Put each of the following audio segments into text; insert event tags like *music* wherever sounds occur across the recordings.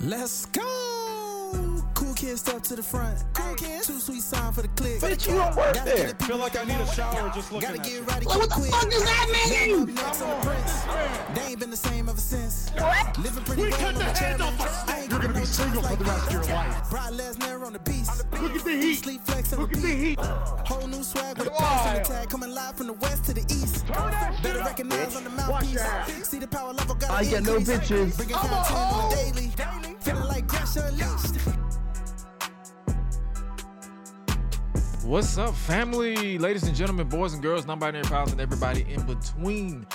Let's go. Cool kids step to the front. Cool kids. Too sweet sign for the click. Bitch, you don't work Gotta there. get Feel like I need a shower just looking Gotta at get ready. Like, what the quick. fuck does that mean? Next on the prince. They ain't been the same ever since. Living pretty We cut on the the head channel. off. I ain't You're gonna be single for the rest of your life. Brock Lesnar on the beast. Look at the heat. Sleep flex Look at the heat. Whole new swag with a pass on tag. Coming live from the west to the east. Better recognize on the mouthpiece. See the power level got I get no bitches. Bringing content on the daily. Unleashed. What's up, family? Ladies and gentlemen, boys and girls, non binary pals, and everybody in between.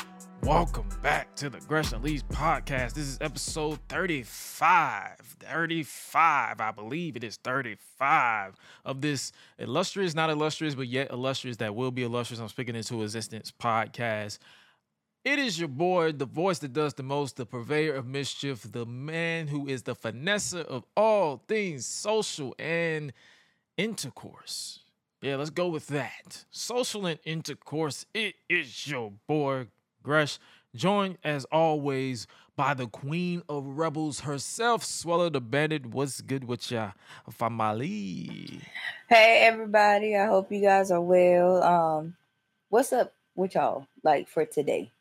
Welcome back to the Gresh Unleashed podcast. This is episode 35. 35, I believe it is 35 of this illustrious, not illustrious, but yet illustrious that will be illustrious. I'm speaking into existence podcast. It is your boy, the voice that does the most, the purveyor of mischief, the man who is the finesser of all things social and intercourse. Yeah, let's go with that. Social and intercourse. It is your boy, Gresh, joined as always by the queen of rebels herself, Suela the Bandit. What's good with ya, family? Hey everybody, I hope you guys are well. Um, what's up with y'all like for today?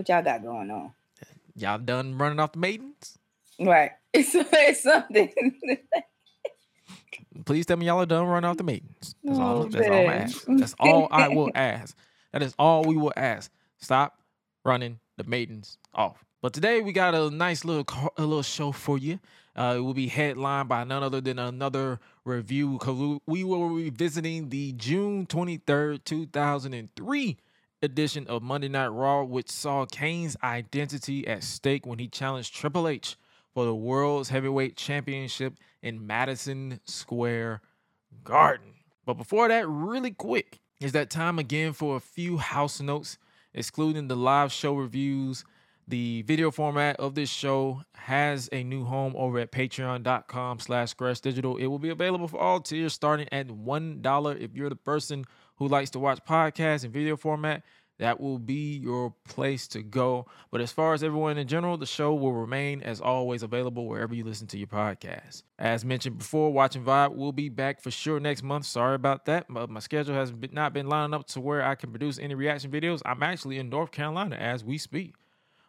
What y'all got going on? Y'all done running off the maidens? Right. *laughs* It's, it's something. *laughs* Please tell me y'all are done running off the maidens. That's oh, all. I ask. that's all I will *laughs* ask. That is all we will ask. Stop running the maidens off. But today we got a nice little a little show for you. Uh, it will be headlined by none other than another review because we will be visiting the June 23rd, 2003 edition of Monday Night Raw, which saw Kane's identity at stake when he challenged Triple H for the World's Heavyweight Championship in Madison Square Garden. But before that, really quick, is that time again for a few house notes, excluding the live show reviews. The video format of this show has a new home over at patreon.com slash digital. It will be available for all tiers starting at $1. If you're the person who likes to watch podcasts in video format, that will be your place to go. But as far as everyone in general, the show will remain as always available wherever you listen to your podcast. As mentioned before, Watching Vibe will be back for sure next month. Sorry about that, but my schedule has not been lining up to where I can produce any reaction videos. I'm actually in North Carolina as we speak.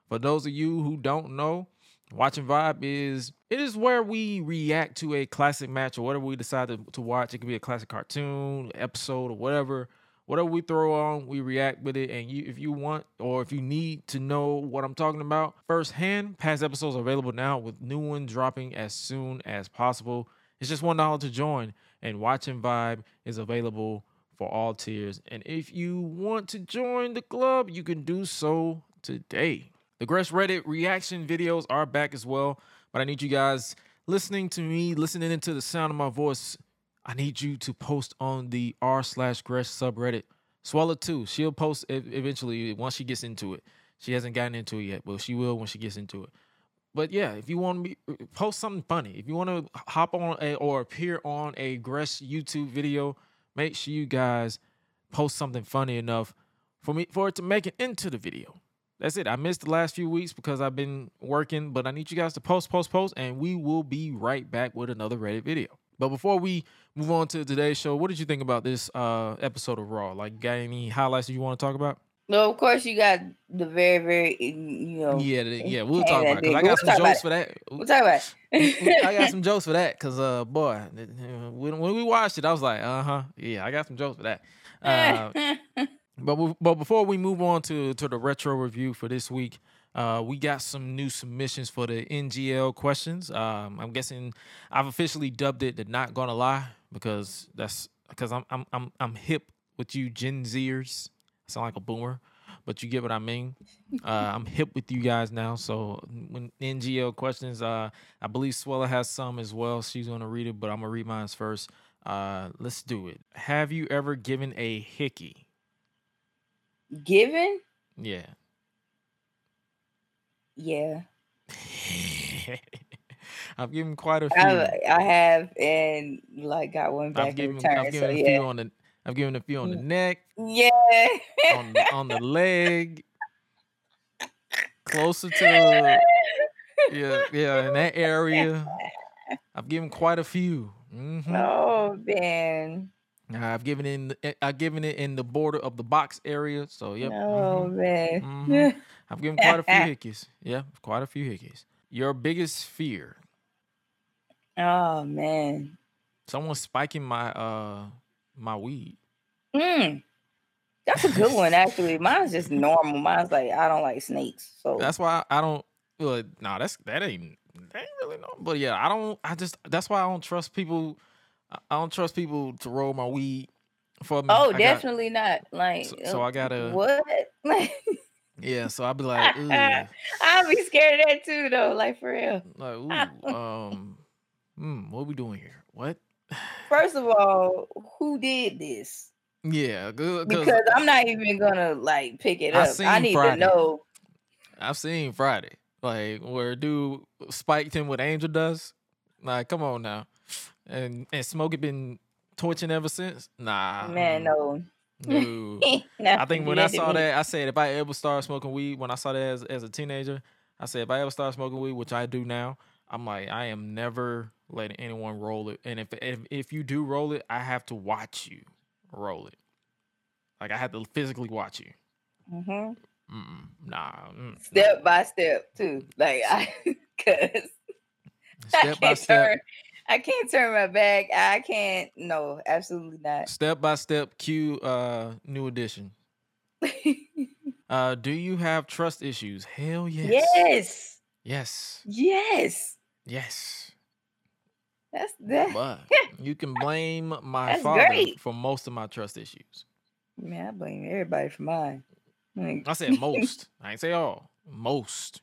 For those of you who don't know, Watching Vibe is it is where we react to a classic match or whatever we decide to, to watch. It could be a classic cartoon, episode, or whatever. Whatever we throw on, we react with it. And you, if you want or if you need to know what I'm talking about firsthand, past episodes are available now with new ones dropping as soon as possible. It's just one dollar to join, and Watching Vibe is available for all tiers. And if you want to join the club, you can do so today. The Gresh Reddit reaction videos are back as well, but I need you guys listening to me, listening into the sound of my voice. I need you to post on the r slash Gresh subreddit. Suela too. She'll post ev- eventually once she gets into it. She hasn't gotten into it yet, but she will when she gets into it. But yeah, if you want to be, post something funny, if you want to hop on a, or appear on a Gresh YouTube video, make sure you guys post something funny enough for me for it to make it into the video. That's it. I missed the last few weeks because I've been working, but I need you guys to post, post, post, and we will be right back with another Reddit video. But before we move on to today's show, what did you think about this uh episode of Raw? Like, got any highlights that you want to talk about? No, of course, you got the very, very, you know. Yeah, the- yeah, we'll talk about it. I got We'll some jokes for that. We'll talk about it. I got *laughs* some jokes for that because uh boy, when when we watched it, I was like, uh huh, yeah, I got some jokes for that. Uh, *laughs* but we- but before we move on to to the retro review for this week, uh, we got some new submissions for the NGL questions. Um, I'm guessing I've officially dubbed it the "Not Gonna Lie" because that's because I'm I'm I'm I'm hip with you Gen Zers. I sound like a boomer, but you get what I mean. *laughs* Uh, I'm hip with you guys now. So when NGL questions, uh, I believe Suela has some as well. She's gonna read it, but I'm gonna read mine first. Uh, let's do it. Have you ever given a hickey? Given? Yeah. Yeah. *laughs* I've given quite a few. I, I have, and like got one back I've in given, return. I've so a yeah. few on the I've given a few on the Mm. neck, Yeah. on the, on the leg, closer to *laughs* yeah, yeah, in that area, I've given quite a few. hmm Oh man. I've given it in, the- I've given it in the border of the box area. So yep, Oh mhm, man. mhm. I've given quite a few *laughs* hickeys. Yeah, quite a few hickeys. Your biggest fear? oh man. Someone spiking my uh my weed. Mm. That's a good *laughs* one, actually. Mine's just normal. Mine's like I don't like snakes. So That's why I don't. Well, no, that's that ain't that ain't really no. But yeah, I don't. I just that's why I don't trust people. I- don't trust people to roll my weed for me. Oh, I got- definitely not. Like So- so uh, I gotta- what? *laughs* Yeah, so I'd be like, *laughs* I'll be scared of that too, though. Like for real. like, ooh, *laughs* um, hmm, what we doing here? What? First of all, who did this? Yeah, good. Because I'm not even gonna like pick it up. I need Friday. to know. I've seen Friday, like where a dude spiked him with angel dust. Like, come on now, and and Smokey been torching ever since. Nah, Man, mm, no. no. *laughs* I think when I saw that, I said if I ever start smoking weed, when I saw that as, as a teenager, I said if I ever start smoking weed, which I do now, I'm like I am never letting anyone roll it. And if if if you do roll it, I have to watch you roll it. Like I have to physically watch you. Mhm. Mm-mm, nah. mm, step by step too. Like I *laughs* cause I Step by can't step. turn I can't turn my back. I can't no, absolutely not. Step by step. Cue uh new edition. *laughs* Uh, do you have trust issues? Hell yes. yes. Yes. Yes. Yes. That's that. But *laughs* you can blame my That's father great. for most of my trust issues. Man, I blame everybody for mine. Like, I said most. I ain't say all. Most.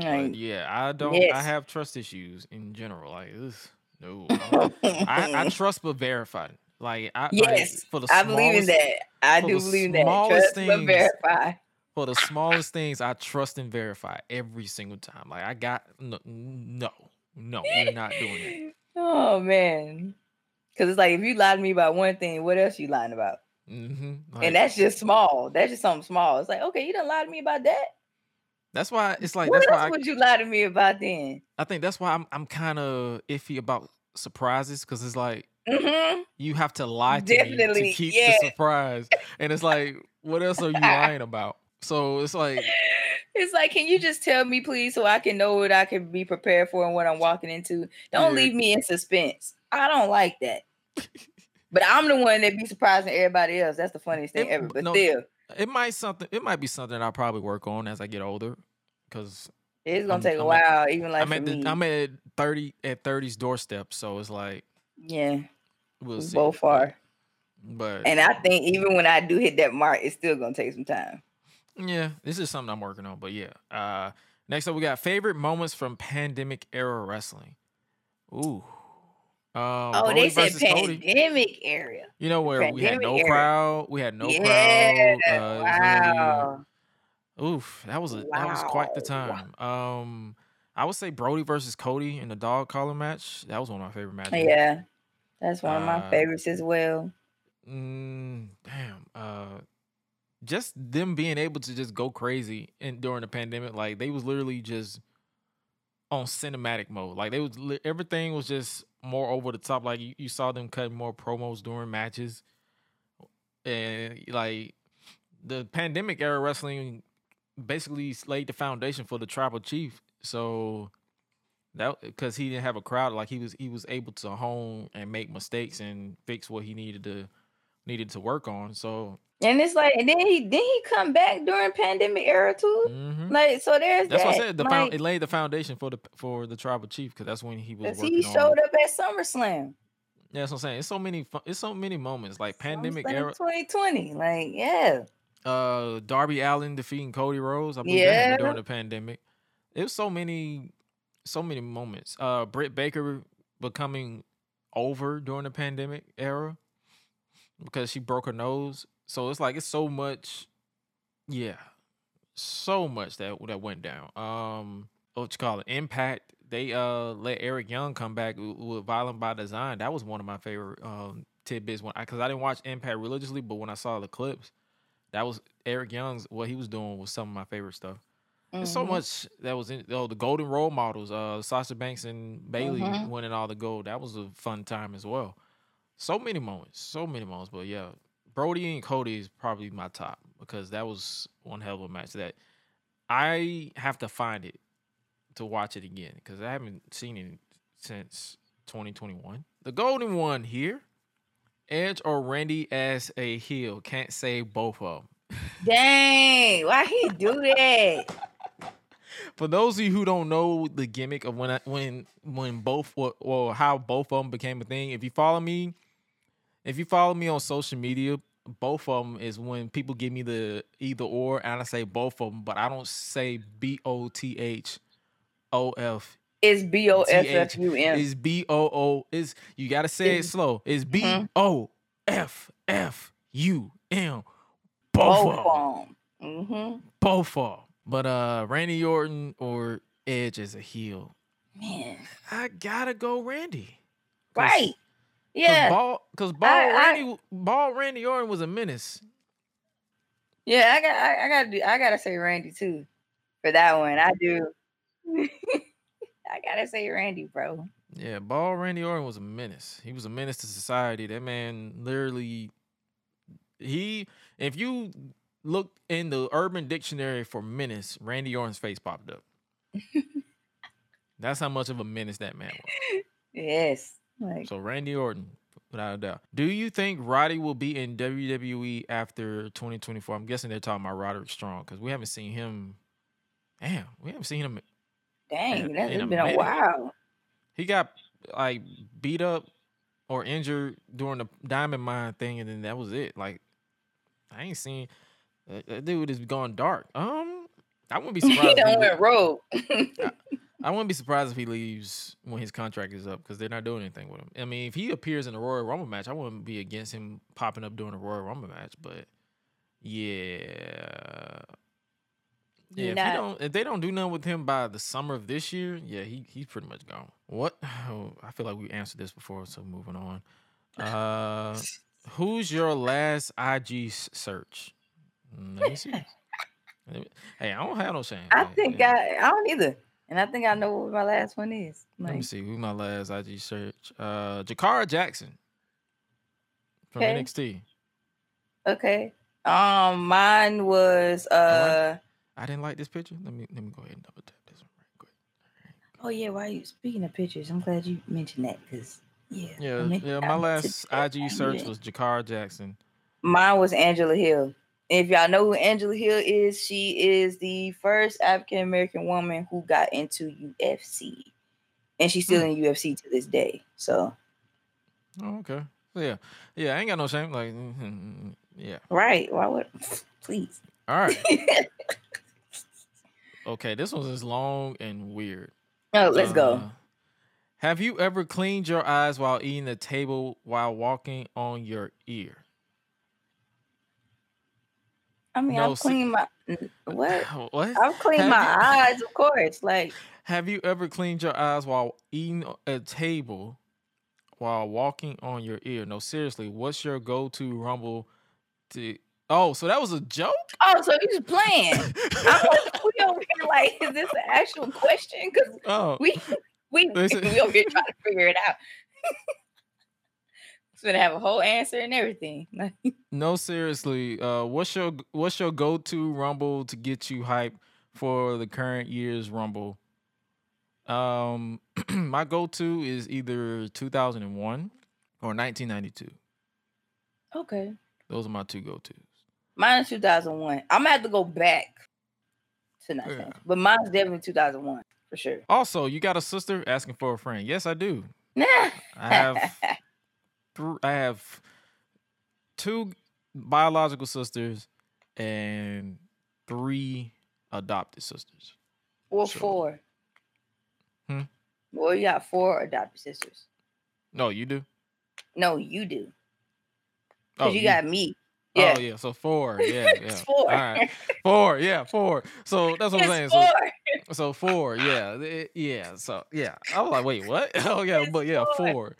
But yeah, I don't. I have trust issues in general. Like, ugh, no. I, I, *laughs* trust but verify. Like, I like, yes, for the I believe in that. I do believe in that. Trust but verify. For the smallest *laughs* things, I trust and verify every single time. Like, I got no, no, no. We're not doing it. Oh man. Cause it's like if you lied to me about one thing, what else you lying about? hmm and that's just small. That's just something small. It's like, okay, you done lie to me about that. That's why it's like what that's else why I, would you lie to me about then? I think that's why I'm I'm kind of iffy about surprises because it's like hmm you have to lie to me Definitely, to keep yeah. the surprise, and it's like, what else are you lying about? So it's like, *laughs* It's like, can you just tell me, please, so I can know what I can be prepared for and what I'm walking into? Don't Yeah. leave me in suspense. I don't like that. *laughs* but I'm the one that be surprising everybody else. That's the funniest thing It- ever. But no, still, it might something. It might be something I'll probably work on as I get older, because it's gonna I'm- take a I'm at- while, even like I'm at the. I'm at thirty at 30's doorstep. So it's like yeah, we'll we see. both are. But And I think even when I do hit that mark, it's still gonna take some time. Yeah, this is something I'm working on. But yeah. Uh next up we got favorite moments from pandemic era wrestling. Ooh. Um, Oh, Brodie they said versus Cody. pandemic area. You know where we had no era. crowd. We had no yeah, crowd. Uh, wow. oof, that was a that was quite the Wow. time. Um, I would say Brodie versus Cody in the dog collar match. That was one of my favorite matches. Yeah, that's one of my Uh, favorites as well. Mm, damn. Uh, just them being able to just go crazy in during the pandemic, like they was literally just on cinematic mode. Like they was everything was just more over the top. Like you, you saw them cutting more promos during matches, and like the pandemic era wrestling basically laid the foundation for the tribal chief. So that because he didn't have a crowd, like he was he was able to hone and make mistakes and fix what he needed to needed to work on. So And it's like, and then he then he come back during pandemic era too. mhm. Like, so there's that's that. what I said. The found, it laid the foundation for the for the tribal chief because that's when he was he showed up at SummerSlam. Yeah, that's what I'm saying. It's so many. It's so many moments like pandemic SummerSlam era. 2020. Like, yeah. Uh, Darby Allin defeating Cody Rhodes. I believe Yeah. during the pandemic. It was so many, so many moments. Uh, Britt Baker becoming over during the pandemic era because she broke her nose. So it's like it's so much. Yeah, so much that that went down. Um, what you call it? Impact. They uh let Eric Young come back with Violent by Design. That was one of my favorite um tidbits when because I didn't watch Impact religiously, but when I saw the clips, that was Eric Young's what he was doing was some of my favorite stuff. There's so Mhm. much that was in oh the golden role models, uh Sasha Banks and Bayley Mhm. winning all the gold. That was a fun time as well. So many moments, so many moments. But yeah, Brodie and Cody is probably my top because that was one hell of a match that I have to find it to watch it again because I haven't seen it since 2021. The golden one here, Edge or Randy as a heel. Can't say both of them. *laughs* Dang, why he do that? *laughs* For those of you who don't know the gimmick of when I, when when both or, or how both of them became a thing, if you follow me, if you follow me on social media, both of them is when people give me the either or, and I say both of them, but I don't say B O T H O F. It's B O F F U M. Is B O O is you gotta say it slow. It's B Mhm. O F F U M. Both of 'em Both of Mm-hmm. both of 'em. But uh Randy Orton or Edge as a heel. Man, I gotta go Randy. right? Yeah, Ball, cause ball I- I- Randy, ball Randy Orton was a menace. yeah. I got, I, I got, to do, I gotta say Randy too for that one. I do. *laughs* I gotta say Randy, bro. Yeah, ball Randy Orton was a menace. He was a menace to society. That man literally, he. If you look in the Urban Dictionary for menace, Randy Orton's face popped up. *laughs* That's how much of a menace that man was. Yes, like So Randy Orton, without a doubt. Do you think Roddy will be in WWE after 2024? I'm guessing they're talking about Roderick Strong because we haven't seen him. Damn, we haven't seen him. dang, in that's a been a while. He got like beat up or injured during the Diamond Mine thing, and then that was it. Like I ain't seen that, that dude is gone dark. Um, I wouldn't be *laughs* he surprised. if done he went rogue. *laughs* I wouldn't be surprised if he leaves when his contract is up because they're not doing anything with him. I mean, if he appears in a Royal Rumble match, I wouldn't be against him popping up during a Royal Rumble match. But yeah, yeah. If, don't, if they don't do nothing with him by the summer of this year, yeah, he he's pretty much gone. What? *sighs* Oh, I feel like we answered this before, so moving on. Uh, *laughs* who's your last IG search? Let me see. *laughs* Hey, I don't have no shame. I Hey, think hey. I, I don't either, and I think I know what my last one is. Let me see who my last IG search. Uh Jakara Jackson from Okay. NXT. okay, um, mine was uh. I didn't like this picture. Let me let me go ahead and double tap this one right quick. Oh yeah, why are you speaking of pictures? I'm glad you mentioned that because yeah, Yeah, yeah. My last IG search was Jakara Jackson. Mine was Angela Hill. If y'all know who Angela Hill is, she is the first African American woman who got into UFC, and she's still in UFC to this day. So Oh, okay. Yeah, yeah. I ain't got no shame. Like, mhm, yeah. right, why would *laughs* please? All right. *laughs* Okay. This one's is long and weird. oh, let's go. Uh, Have you ever cleaned your eyes while eating the table while walking on your ear? I mean, no, I've cleaned my what? *laughs* What? I've cleaned Have my you- eyes, of course. Like Have you ever cleaned your eyes while eating a table while walking on your ear? No, seriously, what's your go-to rumble to Oh, so that was a joke? oh, so you just playing? *laughs* I'm like, we over here like, is this an actual question? Because Oh, we we *laughs* we over here trying to figure it out. Gonna have a whole answer and everything. *laughs* no, seriously. Uh, what's your what's your go-to rumble to get you hype for the current year's rumble? Um, *clears throat* my go-to is either 2001 or 1992. okay. Those are my two go-tos. Mine is 2001. I'm gonna have to go back to nothing, Yeah. but mine's definitely 2001 for sure. Also, you got a sister asking for a friend. Yes, I do. Nah. *laughs* I have I have two biological sisters and three adopted sisters. or So- four. Hmm? Well, you got four adopted sisters. No, you do. No, you do. Oh, Because you, got me. Oh Yeah. yeah, so four. Yeah, *laughs* yeah. It's four. All right, four. Yeah, four. So that's what I'm saying. It's So, four. so four. Yeah, it- yeah. So yeah, I was like, wait, what? *laughs* Oh yeah, It's but yeah, four. four.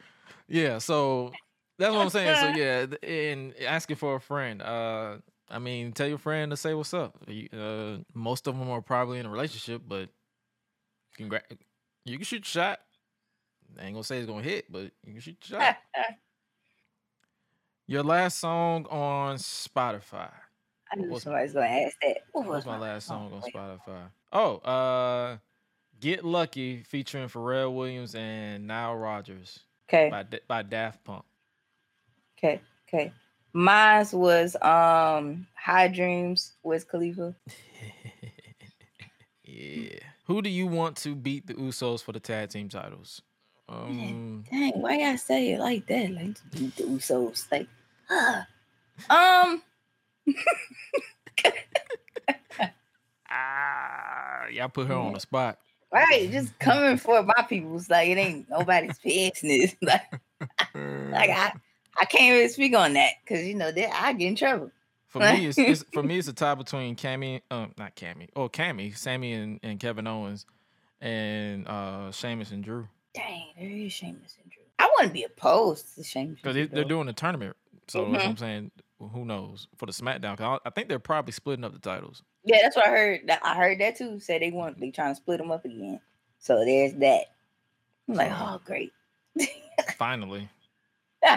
Yeah. So that's what I'm saying. So *laughs* yeah, and asking for a friend. Uh, I mean, tell your friend to say what's up. Uh, most of them are probably in a relationship, but congra- you can shoot your shot. I ain't gonna say it's gonna hit, but you can shoot your shot. *laughs* Your last song on Spotify. I knew was- somebody's gonna ask that. What What's my last song? song on Spotify? Oh, uh, Get Lucky featuring Pharrell Williams and Nile Rodgers Okay, by by Daft Punk. Okay, okay. Mine was um High Dreams with Khalifa. *laughs* yeah. Who do you want to beat the Usos for the tag team titles? Um, Dang, why y'all say it like that? Like the Usos, like, ah. um, *laughs* ah, y'all put her on the spot. right, just coming for my people's like it ain't nobody's *laughs* business. like, like I, I can't really speak on that because you know that I get in trouble. For me, *laughs* it's, it's for me it's a tie between Cammy, um, not Cammy, oh Cammy, Sami and, and Kevin Owens, and uh Sheamus and Drew Dang, there is Sheamus and Drew. I wouldn't be opposed to Sheamus. because they, they're doing a tournament. So that's what I'm saying. Who knows for the SmackDown? I, I think they're probably splitting up the titles. Yeah, that's what I heard. I heard that too. Said they want they trying to split them up again. So there's that. I'm like, oh great. *laughs* Finally. *laughs*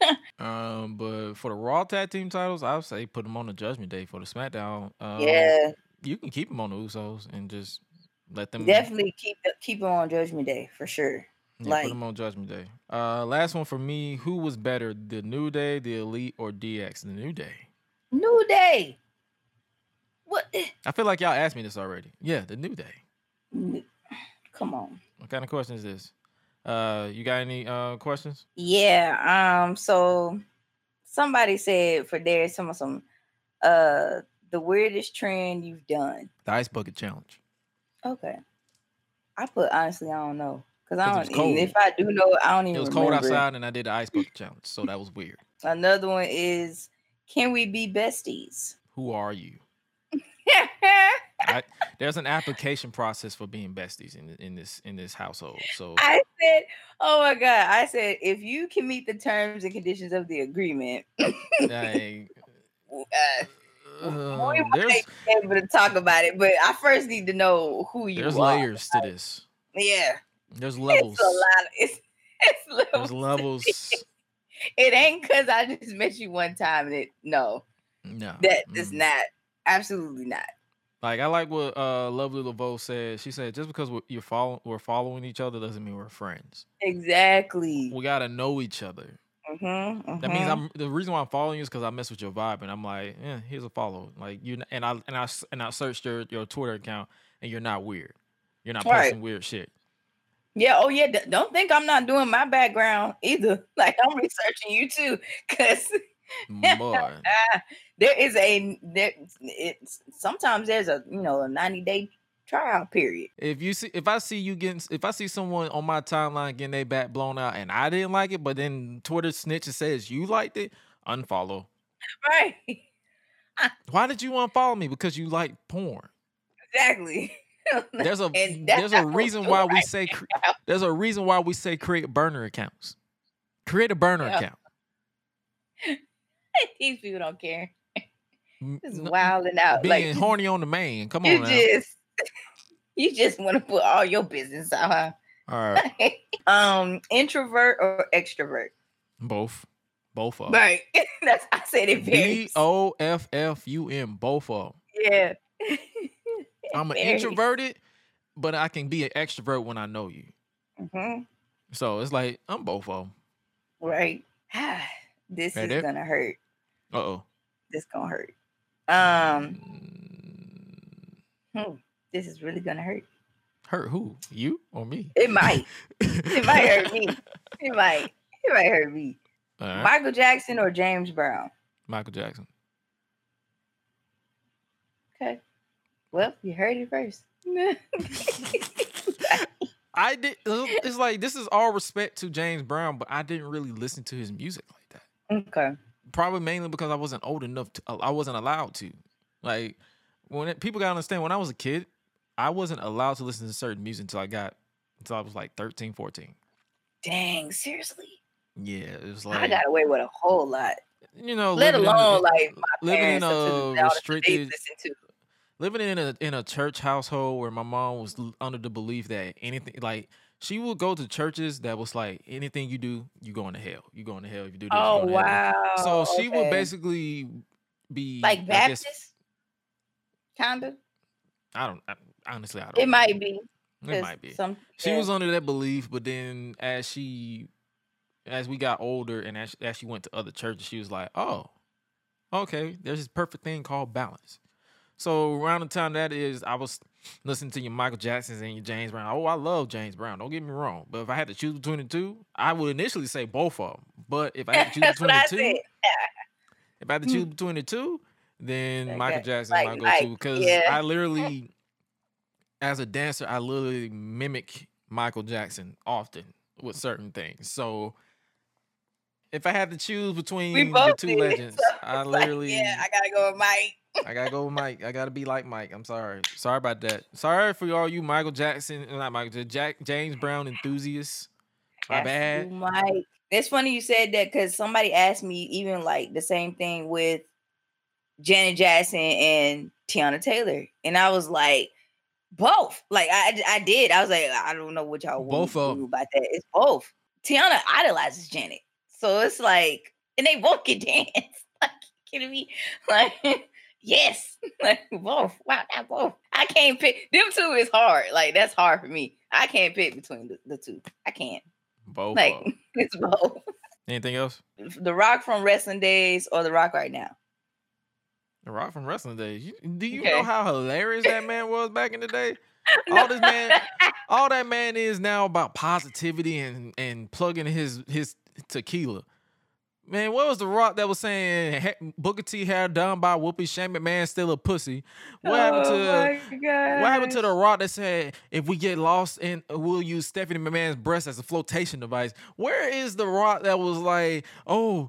*laughs* Um, but for the Raw Tag Team titles, I would say put them on the Judgment Day. For the SmackDown, um, yeah, you can keep them on the Usos and just let them definitely keep keep them on Judgment Day for sure. Yeah, Like- put them on Judgment Day. Uh, last one for me. Who was better, the New Day, the Elite, or DX? The New Day. New Day. What? I feel like y'all asked me this already. Yeah, the New Day. Come on. What kind of question is this? Uh, you got any uh questions? Yeah. Um. So somebody said for there some of some uh the weirdest trend you've done. The Ice Bucket Challenge. Okay. I put honestly I don't know because I 'Cause it don't. was cold. Even if I do know, I don't even. It was cold remember. outside, and I did the Ice Bucket Challenge, so that was weird. Another one is can we be besties? Who are you? *laughs* There's an application process for being besties in in this in this household. So I said, "Oh my god!" I said, "If you can meet the terms and conditions of the agreement, like, uh, uh, we might be able to talk about it." But I first need to know who you are. there's are. layers to this. Yeah, There's levels. *laughs* it's a lot. Of, it's *laughs* it's levels. There's levels. it. Ain't because I just met you one time. And it no, No, that is mm. not. Absolutely not. Like I like what uh Lovely Laveau said. She said just because we're, you're follow, we're following each other doesn't mean we're friends. Exactly. We gotta know each other. Mhm, That means mhm. I'm the reason why I'm following you is because I mess with your vibe, and I'm like, yeah, here's a follow. Like you and I and I and I searched your your Twitter account, and you're not weird. You're not Right. posting weird shit. Yeah. Oh, yeah. d- Don't think I'm not doing my background either. *laughs* Like I'm researching you too, because *laughs* Mm, boy, *laughs* there is a there. It's sometimes there's a you know a 90 day trial period. if you see if I see you getting if I see someone on my timeline getting their back blown out, and I didn't like it, but then Twitter snitches says you liked it, unfollow. Right. *laughs* Why did you unfollow me? Because you like porn. Exactly. There's a *laughs* there's a reason why we say now. there's a reason why we say create burner accounts. Create a burner Yeah. account. These people don't care. Just n- wilding out. Being Like horny on the main. Come you on now. just *laughs* you just want to put all your business out. Huh? All right. *laughs* um, introvert or extrovert? Both. Both of them. Right. *laughs* That's I said it B. O F F U M. Both of them. Yeah. I'm an Varies. introverted, but I can be an extrovert when I know you. Mhm. So it's like I'm both of them. Right. *sighs* this Right is gonna hurt. Uh oh. This gonna hurt. Um, hmm, this is really gonna hurt. Hurt who? You or me? It might. *laughs* It might hurt me. It might. It might hurt me. Right. Michael Jackson or James Brown? Michael Jackson. Okay. Well, you heard it first. *laughs* I did. It's like this is all respect to James Brown, but I didn't really listen to his music like that. okay. Probably mainly because I wasn't old enough to. I wasn't allowed to. Like when it, people gotta understand, when I was a kid, I wasn't allowed to listen to certain music until I got until I was like 13, 14. Dang, seriously. Yeah, it was like I got away with a whole lot. you know, Let living in alone like my living in a the- all the shit they restricted listen to. living in a in a church household where my mom was under the belief that anything like she would go to churches that was like anything you do, you going to hell. You going to hell if you do this. Oh to hell. wow. So she would basically be like I guess- Baptist, kinda. I don't I, honestly I don't. It know. might be. It might be. Some, She yeah. was under that belief, but then as she as we got older and as, as she went to other churches, she was like, "Oh, okay, there's this perfect thing called balance." So around the time that is, I was listening to your Michael Jacksons and your James Brown. Oh, I love James Brown. Don't get me wrong, but if I had to choose between the two, I would initially say both of them. But if I had to choose between the two, *laughs* if I had to choose hmm. between the two, then Okay, Michael Jackson like is my go-to because yeah. I literally, as a dancer, I literally mimic Michael Jackson often with certain things. So if I had to choose between the two did. *laughs* legends, So I it's like, literally, yeah, I gotta go with Mike. I gotta go with Mike. I gotta be like Mike. I'm sorry. Sorry about that. Sorry for all you Michael Jackson, uh, not Michael, Jack, James Brown enthusiasts. My Has bad. be Mike. It's funny you said that because somebody asked me even like the same thing with Janet Jackson and Teyana Taylor, and I was like, both. Like I, I did. I was like, I don't know what y'all want Both to of about that. It's both. Teyana idolizes Janet, so it's like, and they both can *laughs* dance. Like, you kidding me? Like, *laughs* yes, *laughs* like both. Wow, both. I can't pick. Them two is hard. Like that's hard for me. I can't pick between the, the two. I can't. Both. Like 'em. *laughs* it's both. Anything else? The Rock from Wrestling Days or The Rock right now. The Rock from Wrestling Days. You, do you Okay. know how hilarious that man was back in the day? *laughs* All this man, all that man is now about positivity and and plugging his his tequila. Man, what was the Rock that was saying "He- Booker T hair done by Whoopi Shane man still a pussy? What happened to what happened to the Rock that said if we get lost in we'll use Stephanie McMahon's breast as a flotation device? Where is the Rock that was like, oh,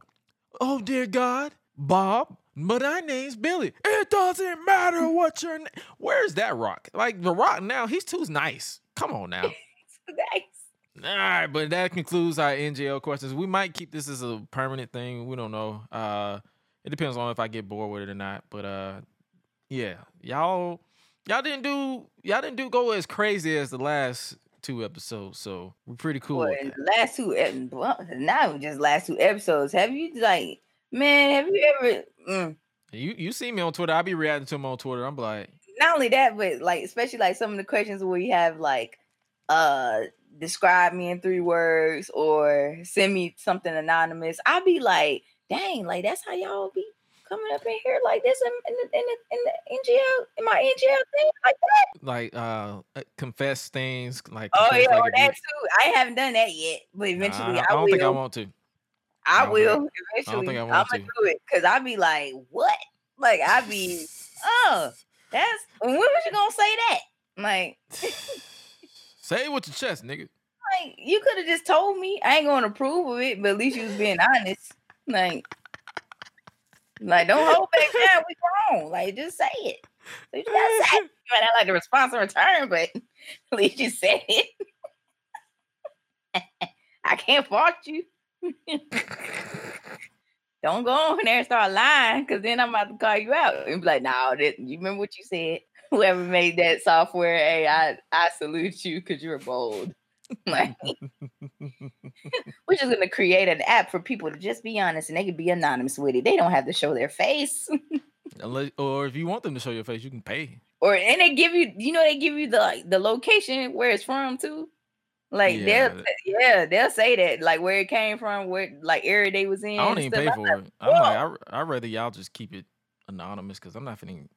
oh dear God, Bob, but our name's Billy. It doesn't matter what your name. Where's that Rock? Like the Rock now, he's too nice. Come on now. *laughs* Nice. All right, but that concludes our NGL questions. We might keep this as a permanent thing. We don't know. Uh it depends on if I get bored with it or not. But uh yeah, y'all y'all didn't do y'all didn't do go as crazy as the last two episodes. So we're pretty cool. Well, with that. the last two, well, not just last two episodes. Have you like, man? Have you ever? Mm, You you see me on Twitter. I be reacting to them on Twitter. I'm like, not only that, but like, especially like some of the questions where you have like, uh, describe me in three words or send me something anonymous. I'll be like, dang, like that's how y'all be coming up in here like this in, in the in the in the NGL in my NGL thing like that. like uh uh, confess things. Like Oh yeah, like, that too. I haven't done that yet, but Nah, eventually I, I, don't will. think I want to. I I don't think- will eventually. I I'm want gonna to. do it because I'd be like, what? Like I'd be, oh, that's when was you gonna say that? Like, *laughs* Say it with your chest, nigga. like you could have just told me. I ain't gonna approve of it, but at least you was being honest. Like, like don't hold back *laughs* down. We grown. Like just say it. So you gotta say. it. You might not like the response in return, but *laughs* at least you said it. *laughs* I can't fault you. Don't go on there and start lying, because then I'm about to call you out and be like, "No, that you remember what you said? Whoever made that software, hey, I I salute you because you're bold." *laughs* like, we're just gonna create an app for people to just be honest, and they can be anonymous with it. They don't have to show their face, *laughs* Unless, or if you want them to show your face, you can pay. or and they give you, you know, they give you the like, the location where it's from too. Like Yeah. they'll yeah, they'll say that like where it came from, where like area they was in. I don't even pay for it. I'm like, I I'd rather y'all just keep it anonymous because I'm not finna.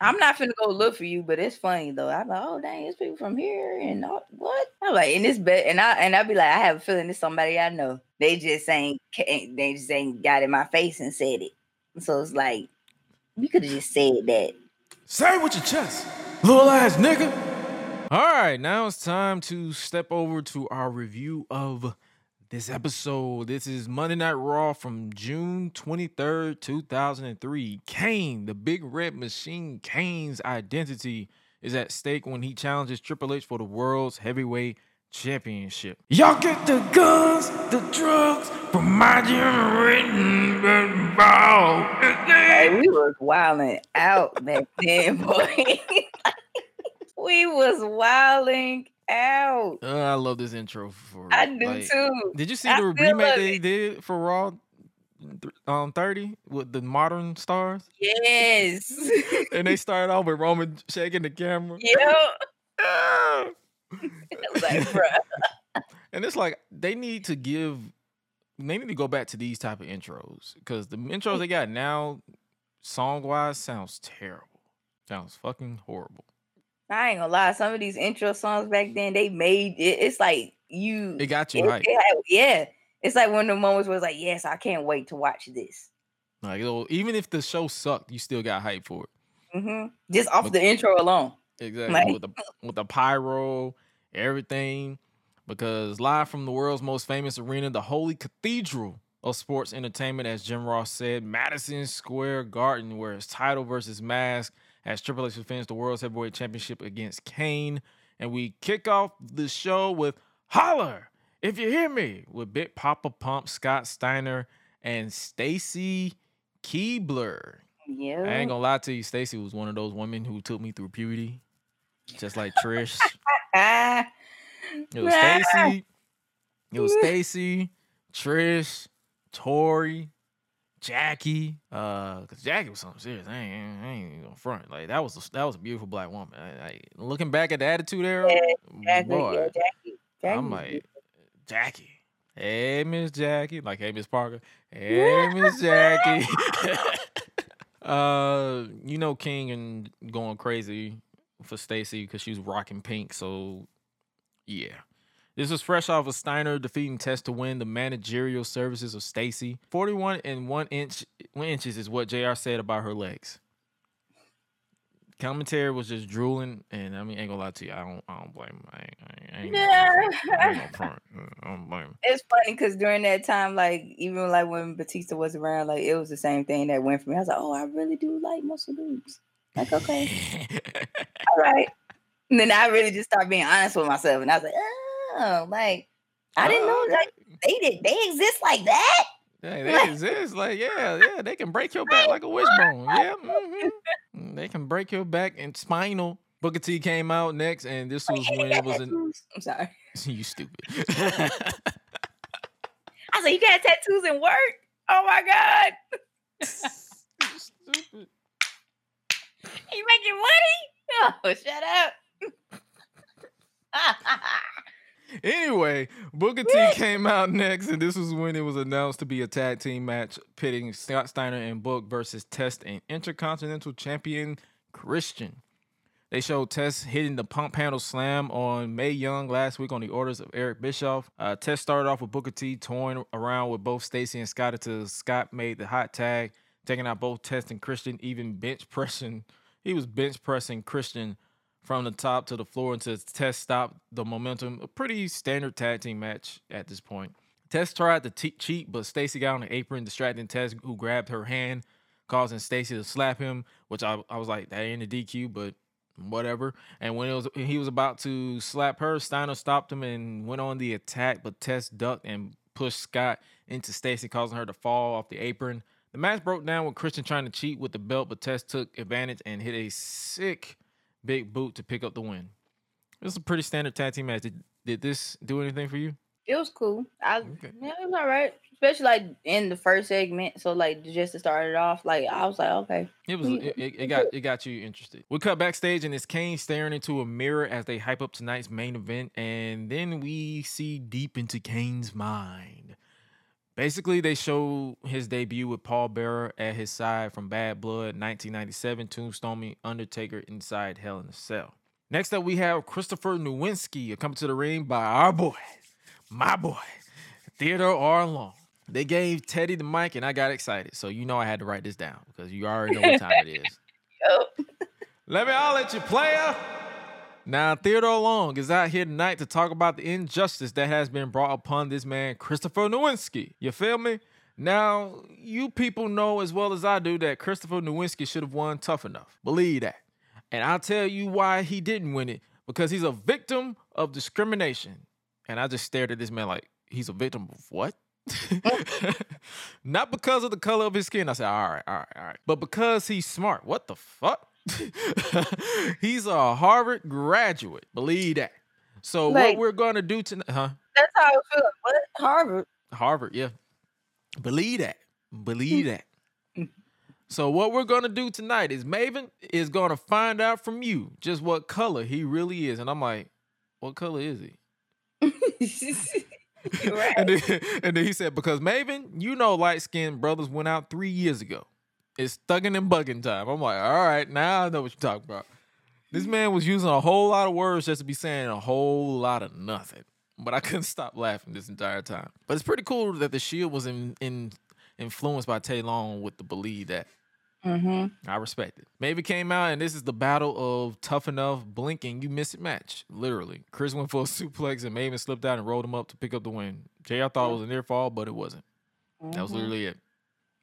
I'm not finna go look for you, but it's funny though. I'm like, oh dang, it's people from here and all, what? I'm like, and this bet, and I and I be like, I have a feeling it's somebody I know. They just ain't, ca- they just ain't got in my face and said it. So it's like, you could have just said that. Say it with your chest, little ass nigga. All right, now it's time to step over to our review of this episode. This is Monday Night Raw from June 23rd, 2003. Kane, the big red machine, Kane's identity is at stake when he challenges Triple H for the world's heavyweight championship. Y'all get the guns, the drugs, from my generation. Hey, we was wilding out back then, boy. *laughs* we was wilding out. Uh, I love this intro for. I do like- too. Did you see I the remake they it. did for Raw? th- Um, thirty with the modern stars, Yes. *laughs* and they *laughs* started off with Roman shaking the camera. yep. *laughs* Ah! Like, bruh. And it's like they need to give, they need to go back to these type of intros because the intros they got now, song wise, sounds terrible. Sounds fucking horrible. I ain't gonna lie. Some of these intro songs back then, they made it. It's like you. It got you it- hyped. it had- yeah. It's like one of the moments where it's like, yes, I can't wait to watch this. Like even if the show sucked, you still got hype for it. Mm-hmm. Just off But- the intro alone. Exactly Like- with the with the pyro, everything. Because live from the world's most famous arena, the holy cathedral of sports entertainment, as Jim Ross said, Madison Square Garden, where it's title versus mask, as Triple H defends the World's Heavyweight Championship against Kane. And we kick off the show with Holler, if you hear me, with Big Papa Pump, Scott Steiner, and Stacy Keibler. Yeah. I ain't gonna lie to you, Stacy was one of those women who took me through puberty, just like Trish. It was *laughs* Stacy. It was Stacy, Trish, Tori, Jackie. Uh, cause Jackie was something serious. I ain't, I ain't even gonna front. Like that was a, that was a beautiful black woman. I, I, looking back at the attitude era, Jackie, boy, yeah, Jackie. Jackie. I'm like Jackie. Hey, Miss Jackie. Like, hey, Miss Parker. Hey, Miss Jackie. *laughs* uh, you know, King and going crazy for Stacy because she was rocking pink. So, yeah. This was fresh off of Steiner defeating Test to win the managerial services of Stacy. 41 and one inch one inches is what JR said about her legs. Commentary was just drooling, and I mean, ain't gonna lie to you, I don't, I don't blame him. I ain't, I ain't, I ain't, Yeah. I ain't front. Mm, I don't blame him. It's funny because during that time, like even like when Batista was around, like it was the same thing that went for me. I was like, oh, I really do like muscle dudes. Like, okay, *laughs* all right. And then I really just started being honest with myself, and I was like, ah, oh, like I didn't know Oh, like they did they exist like that. Yeah, they exist. Like, yeah, *laughs* yeah, they can break your back like a wishbone. Yeah, mhm. they can break your back and spinal. Booker T came out next, and this was when it was An... I'm sorry. *laughs* you stupid. I said, you got tattoos and work. Oh my god, *laughs* you stupid. you making money? Oh, shut up. Anyway, Booker T came out next, and this was when it was announced to be a tag team match pitting Scott Steiner and Book versus Test and Intercontinental Champion Christian. They showed Test hitting the pump handle slam on Mae Young last week on the orders of Eric Bischoff. Uh, Test started off with Booker T toying around with both Stacy and Scott until Scott made the hot tag, taking out both Test and Christian, even bench pressing. He was bench pressing Christian from the top to the floor until Test stopped the momentum. A pretty standard tag team match at this point. Test tried to cheat, but Stacy got on the apron, distracting Test, who grabbed her hand, causing Stacy to slap him. Which I, I was like, that ain't a DQ, but whatever. And when it was he was about to slap her, Steiner stopped him and went on the attack, but Test ducked and pushed Scott into Stacy, causing her to fall off the apron. The match broke down with Christian trying to cheat with the belt, but Test took advantage and hit a sick big boot to pick up the win. It was a pretty standard tag team match. Did, did this do anything for you? It was cool. I Okay. yeah, it was all right. Especially like in the first segment. So like just to start it off, like I was like, okay. It was it, it, it got it got you interested. We cut backstage and it's Kane staring into a mirror as they hype up tonight's main event, and then we see deep into Kane's mind. Basically, they show his debut with Paul Bearer at his side from Badd Blood, 1997, Tombstone Undertaker inside Hell in a Cell. Next up, we have Christopher Nowinski coming to the ring by our boy, my boy, Theodore R. Long. They gave Teddy the mic, and I got excited. So you know I had to write this down because you already know what time it is. *laughs* Yo. Let me holler let you, player. Now, Theodore Long is out here tonight to talk about the injustice that has been brought upon this man, Christopher Nowinski. You feel me? Now, you people know as well as I do that Christopher Nowinski should have won tough enough. Believe that. And I'll tell you why he didn't win it because he's a victim of discrimination. And I just stared at this man like, he's a victim of what? *laughs* Not because of the color of his skin. I said, all right, all right, all right. But because he's smart. What the fuck? *laughs* he's a Harvard graduate. Believe that. So Like- what we're gonna do tonight, huh? That's how I feel. What Harvard? Harvard, yeah. Believe that. Believe that. Hmm. So what we're gonna do tonight is Maven is gonna find out from you just what color he really is. And I'm like, what color is he? *laughs* Right. *laughs* And then, and then he said, because Maven, you know light skinned brothers went out three years ago. It's thugging and bugging time. I'm like, all right, now I know what you're talking about. This man was using a whole lot of words just to be saying a whole lot of nothing. But I *laughs* couldn't stop laughing this entire time. But it's pretty cool that the Shield was in, in influenced by Tay Long with the believe that. hmm I respect it. Maven came out and this is the battle of tough enough, blinking, you miss it match. Literally. Chris went for a *laughs* suplex and Maven slipped out and rolled him up to pick up the win. Jay, I thought it was a near fall, but it wasn't. That was literally it.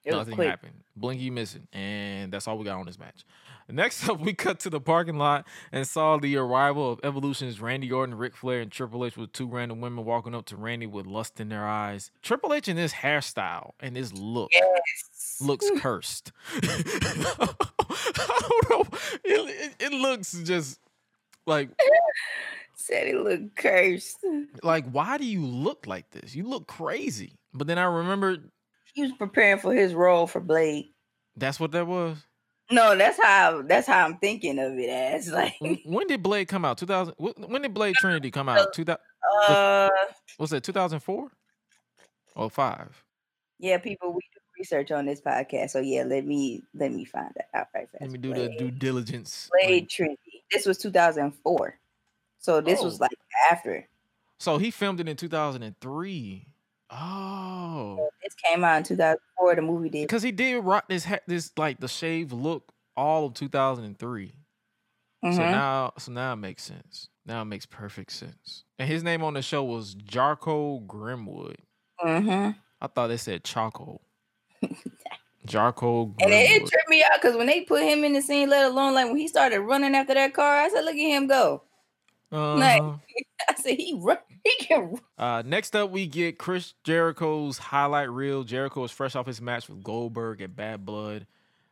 It Nothing happened. Blinky missing. And that's all we got on this match. Next up, *laughs* we cut to the parking lot and saw the arrival of Evolution's Randy Orton, Ric Flair, and Triple H with two random women walking up to Randy with lust in their eyes. Triple H in this hairstyle and this look Yes. looks *laughs* cursed. *laughs* I don't know. It, it, it looks just like Said he looked cursed. like why do you look like this? You look crazy. But then I remembered He was preparing for his role for Blade. that's what that was. No, that's how that's how I'm thinking of it as *laughs* like When- did Blade come out? 2000 When did Blade Trinity come out? 2000 uh Was it 2004 or 5? yeah, people we do research on this podcast. So yeah, let me let me find that out right fast. Let me do the due diligence. Blade Trinity. This was 2004. So this was Oh. like after. So he filmed it in 2003. Oh. This came out in 2004. The movie did. Because he did rock this ha- this like the shaved look all of 2003. So Mhm. now, so now it makes sense. Now it makes perfect sense. And his name on the show was Jarko Grimwood. Mhm. I thought they said Charcoal. *laughs* Jarko And it, it tripped me out because when they put him in the scene, let alone like when he started running after that car, I said, "Look at him go!" Uh-huh. *laughs* I said, "He run, he can." run." Uh, next up, we get Chris Jericho's highlight reel. Jericho is fresh off his match with Goldberg at Bad Blood.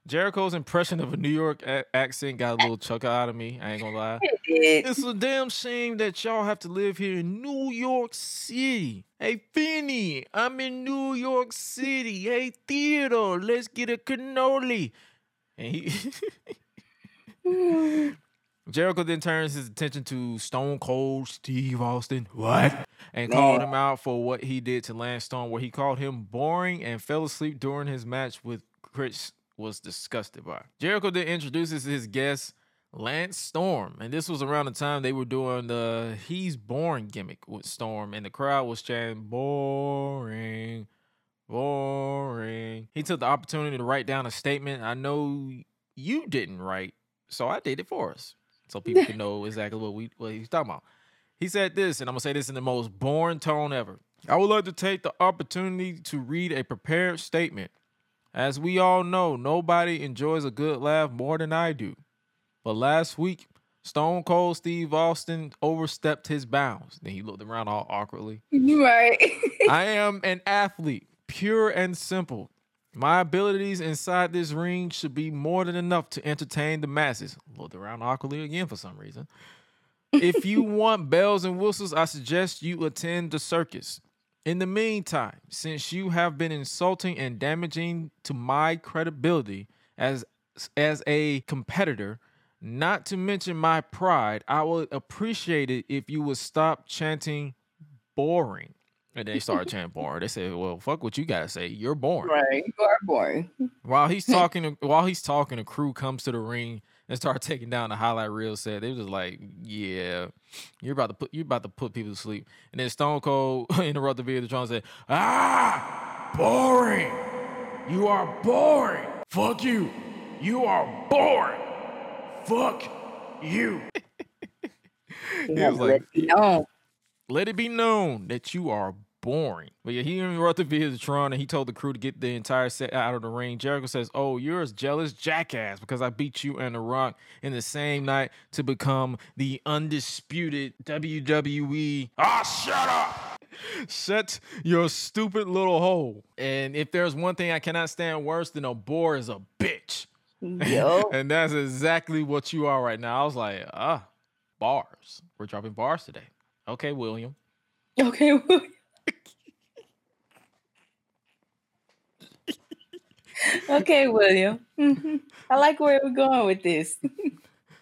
Jericho's impression of a New York a- accent got a little chuckle out of me. I ain't gonna lie. It's a damn shame that y'all have to live here in New York City. Hey, Finny, I'm in New York City. Hey, Theodore, let's get a cannoli. And he *laughs* *sighs* Jericho then turns his attention to Stone Cold Steve Austin. What? And called him out for what he did to Lance Storm, where he called him boring and fell asleep during his match with Chris was disgusted by. Jericho then introduces his guest, Lance Storm. And this was around the time they were doing the He's Boring gimmick with Storm. And the crowd was chanting, boring, boring. He took the opportunity to write down a statement I know you didn't write, so I did it for us. So people can know exactly what we what he's talking about. He said this, and I'm gonna say this in the most boring tone ever. I would like to take the opportunity to read a prepared statement. As we all know, nobody enjoys a good laugh more than I do. But last week, Stone Cold Steve Austin overstepped his bounds. Then he looked around all awkwardly. Right. *laughs* I am an athlete, pure and simple. My abilities inside this ring should be more than enough to entertain the masses. Looked around awkwardly again for some reason. If you *laughs* want bells and whistles, I suggest you attend the circus. In the meantime, since you have been insulting and damaging to my credibility as as a competitor, not to mention my pride, I would appreciate it if you would stop chanting boring. And they started chanting boring. They said, "Well, fuck what you gotta say. You're boring." right. You are boring. While he's *laughs* talking, while he's talking, the crew comes to the ring and start taking down the highlight reel set. They was just like, "Yeah, you're about to put you're about to put people to sleep." And then Stone Cold *laughs* interrupted the video trying to say, "Ah, boring. You are boring. Fuck you. You are boring. Fuck you." *laughs* You He was like, let it be known. let it be known that you are boring. But yeah, he interrupted Videotron and he told the crew to get the entire set out of the ring. Jericho says, Oh, you're a jealous jackass because I beat you and The Rock in the same night to become the undisputed WWE. Ah, shut up! Shut your stupid little hole. And if there's one thing I cannot stand worse than a bore is a bitch. Yo. *laughs* and that's exactly what you are right now. I was like, ah, bars. We're dropping bars today. Okay, William. okay. *laughs* okay, William. *laughs* I like where we're going with this.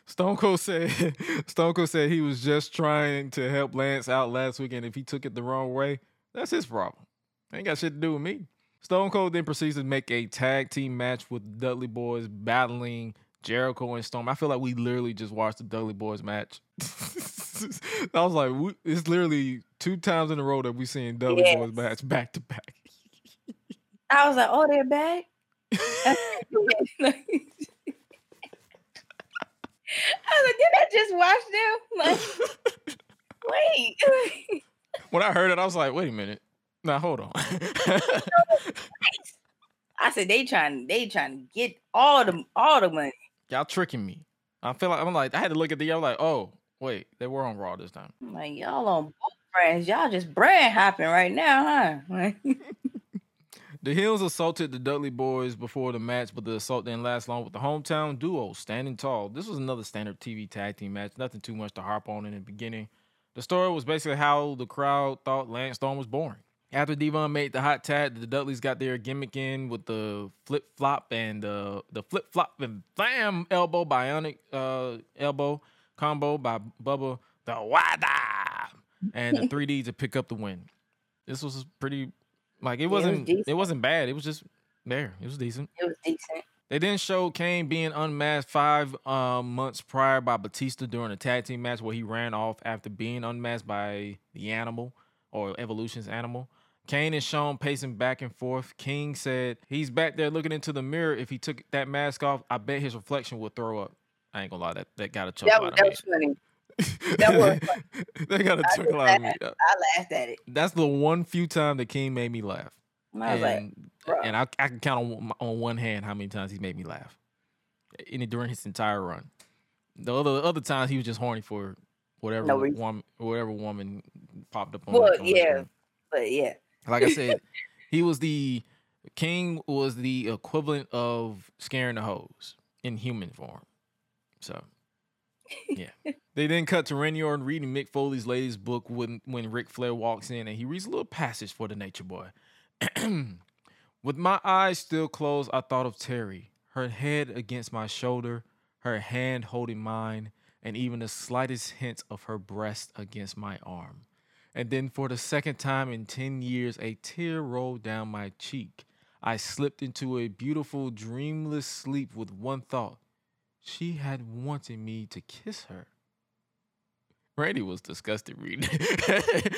Stone Cold said *laughs* Stone Cold said he was just trying to help Lance out last weekend. If he took it the wrong way, that's his problem. Ain't got shit to do with me. Stone Cold then proceeds to make a tag team match with Dudley Boys battling Jericho and Storm. I feel like we literally just watched the Dudley Boys match. *laughs* I was like, we, it's literally two times in a row that we've seen Dudley Yes. Boys match back to back. I was like, oh, they're back. *laughs* I was like, did I just watch them? Like, *laughs* wait. when I heard it, I was like, wait a minute. Now hold on. I said they trying they trying to get all the all the money. Y'all tricking me. I feel like I'm like I had to look at the. I'm like, oh wait, they were on Raw this time. Like y'all on both brands. Y'all just brand hopping right now, huh? *laughs* The heels assaulted the Dudley Boys before the match, but the assault didn't last long with the hometown duo standing tall. This was another standard TV tag team match. Nothing too much to harp on in the beginning. The story was basically how the crowd thought Lance Storm was boring. After D-Von made the hot tag, the Dudleys got their gimmick in with the flip flop and uh, the flip flop and bam elbow bionic uh, elbow combo by Bubba the Wada and the *laughs* 3D to pick up the win. This was pretty like it it was wasn't it, wasn't bad. It was just there. It was decent. it was decent. They then showed Kane being unmasked five um, months prior by Batista during a tag team match where he ran off after being unmasked by the animal or Evolution's animal. Kane is shown pacing back and forth. King said he's back there looking into the mirror. If he took that mask off, I bet his reflection would throw up. I ain't gonna lie, that, that got a chuckle That that of was funny. *laughs* that was me. *laughs* that got a I chuckle out of me. I laughed at it. That's the one few time that King made me laugh. And I was like, and I, I can count on one- on one hand how many times he's made me laugh in during his entire run. The other other times he was just horny for whatever No woman whatever woman popped up on. Well, yeah. but yeah. Like I said, he was the king was the equivalent of scaring the hoes in human form. So. *laughs* Yeah. they then cut to Orton reading Mick Foley's latest book when when Ric Flair walks in and he reads a little passage for the Nature Boy. *clears throat* With my eyes still closed, I thought of Terry, her head against my shoulder, her hand holding mine, and even the slightest hint of her breast against my arm. And then, for the second time in 10 years, a tear rolled down my cheek. I slipped into a beautiful, dreamless sleep with one thought she had wanted me to kiss her. Randy was disgusted reading it.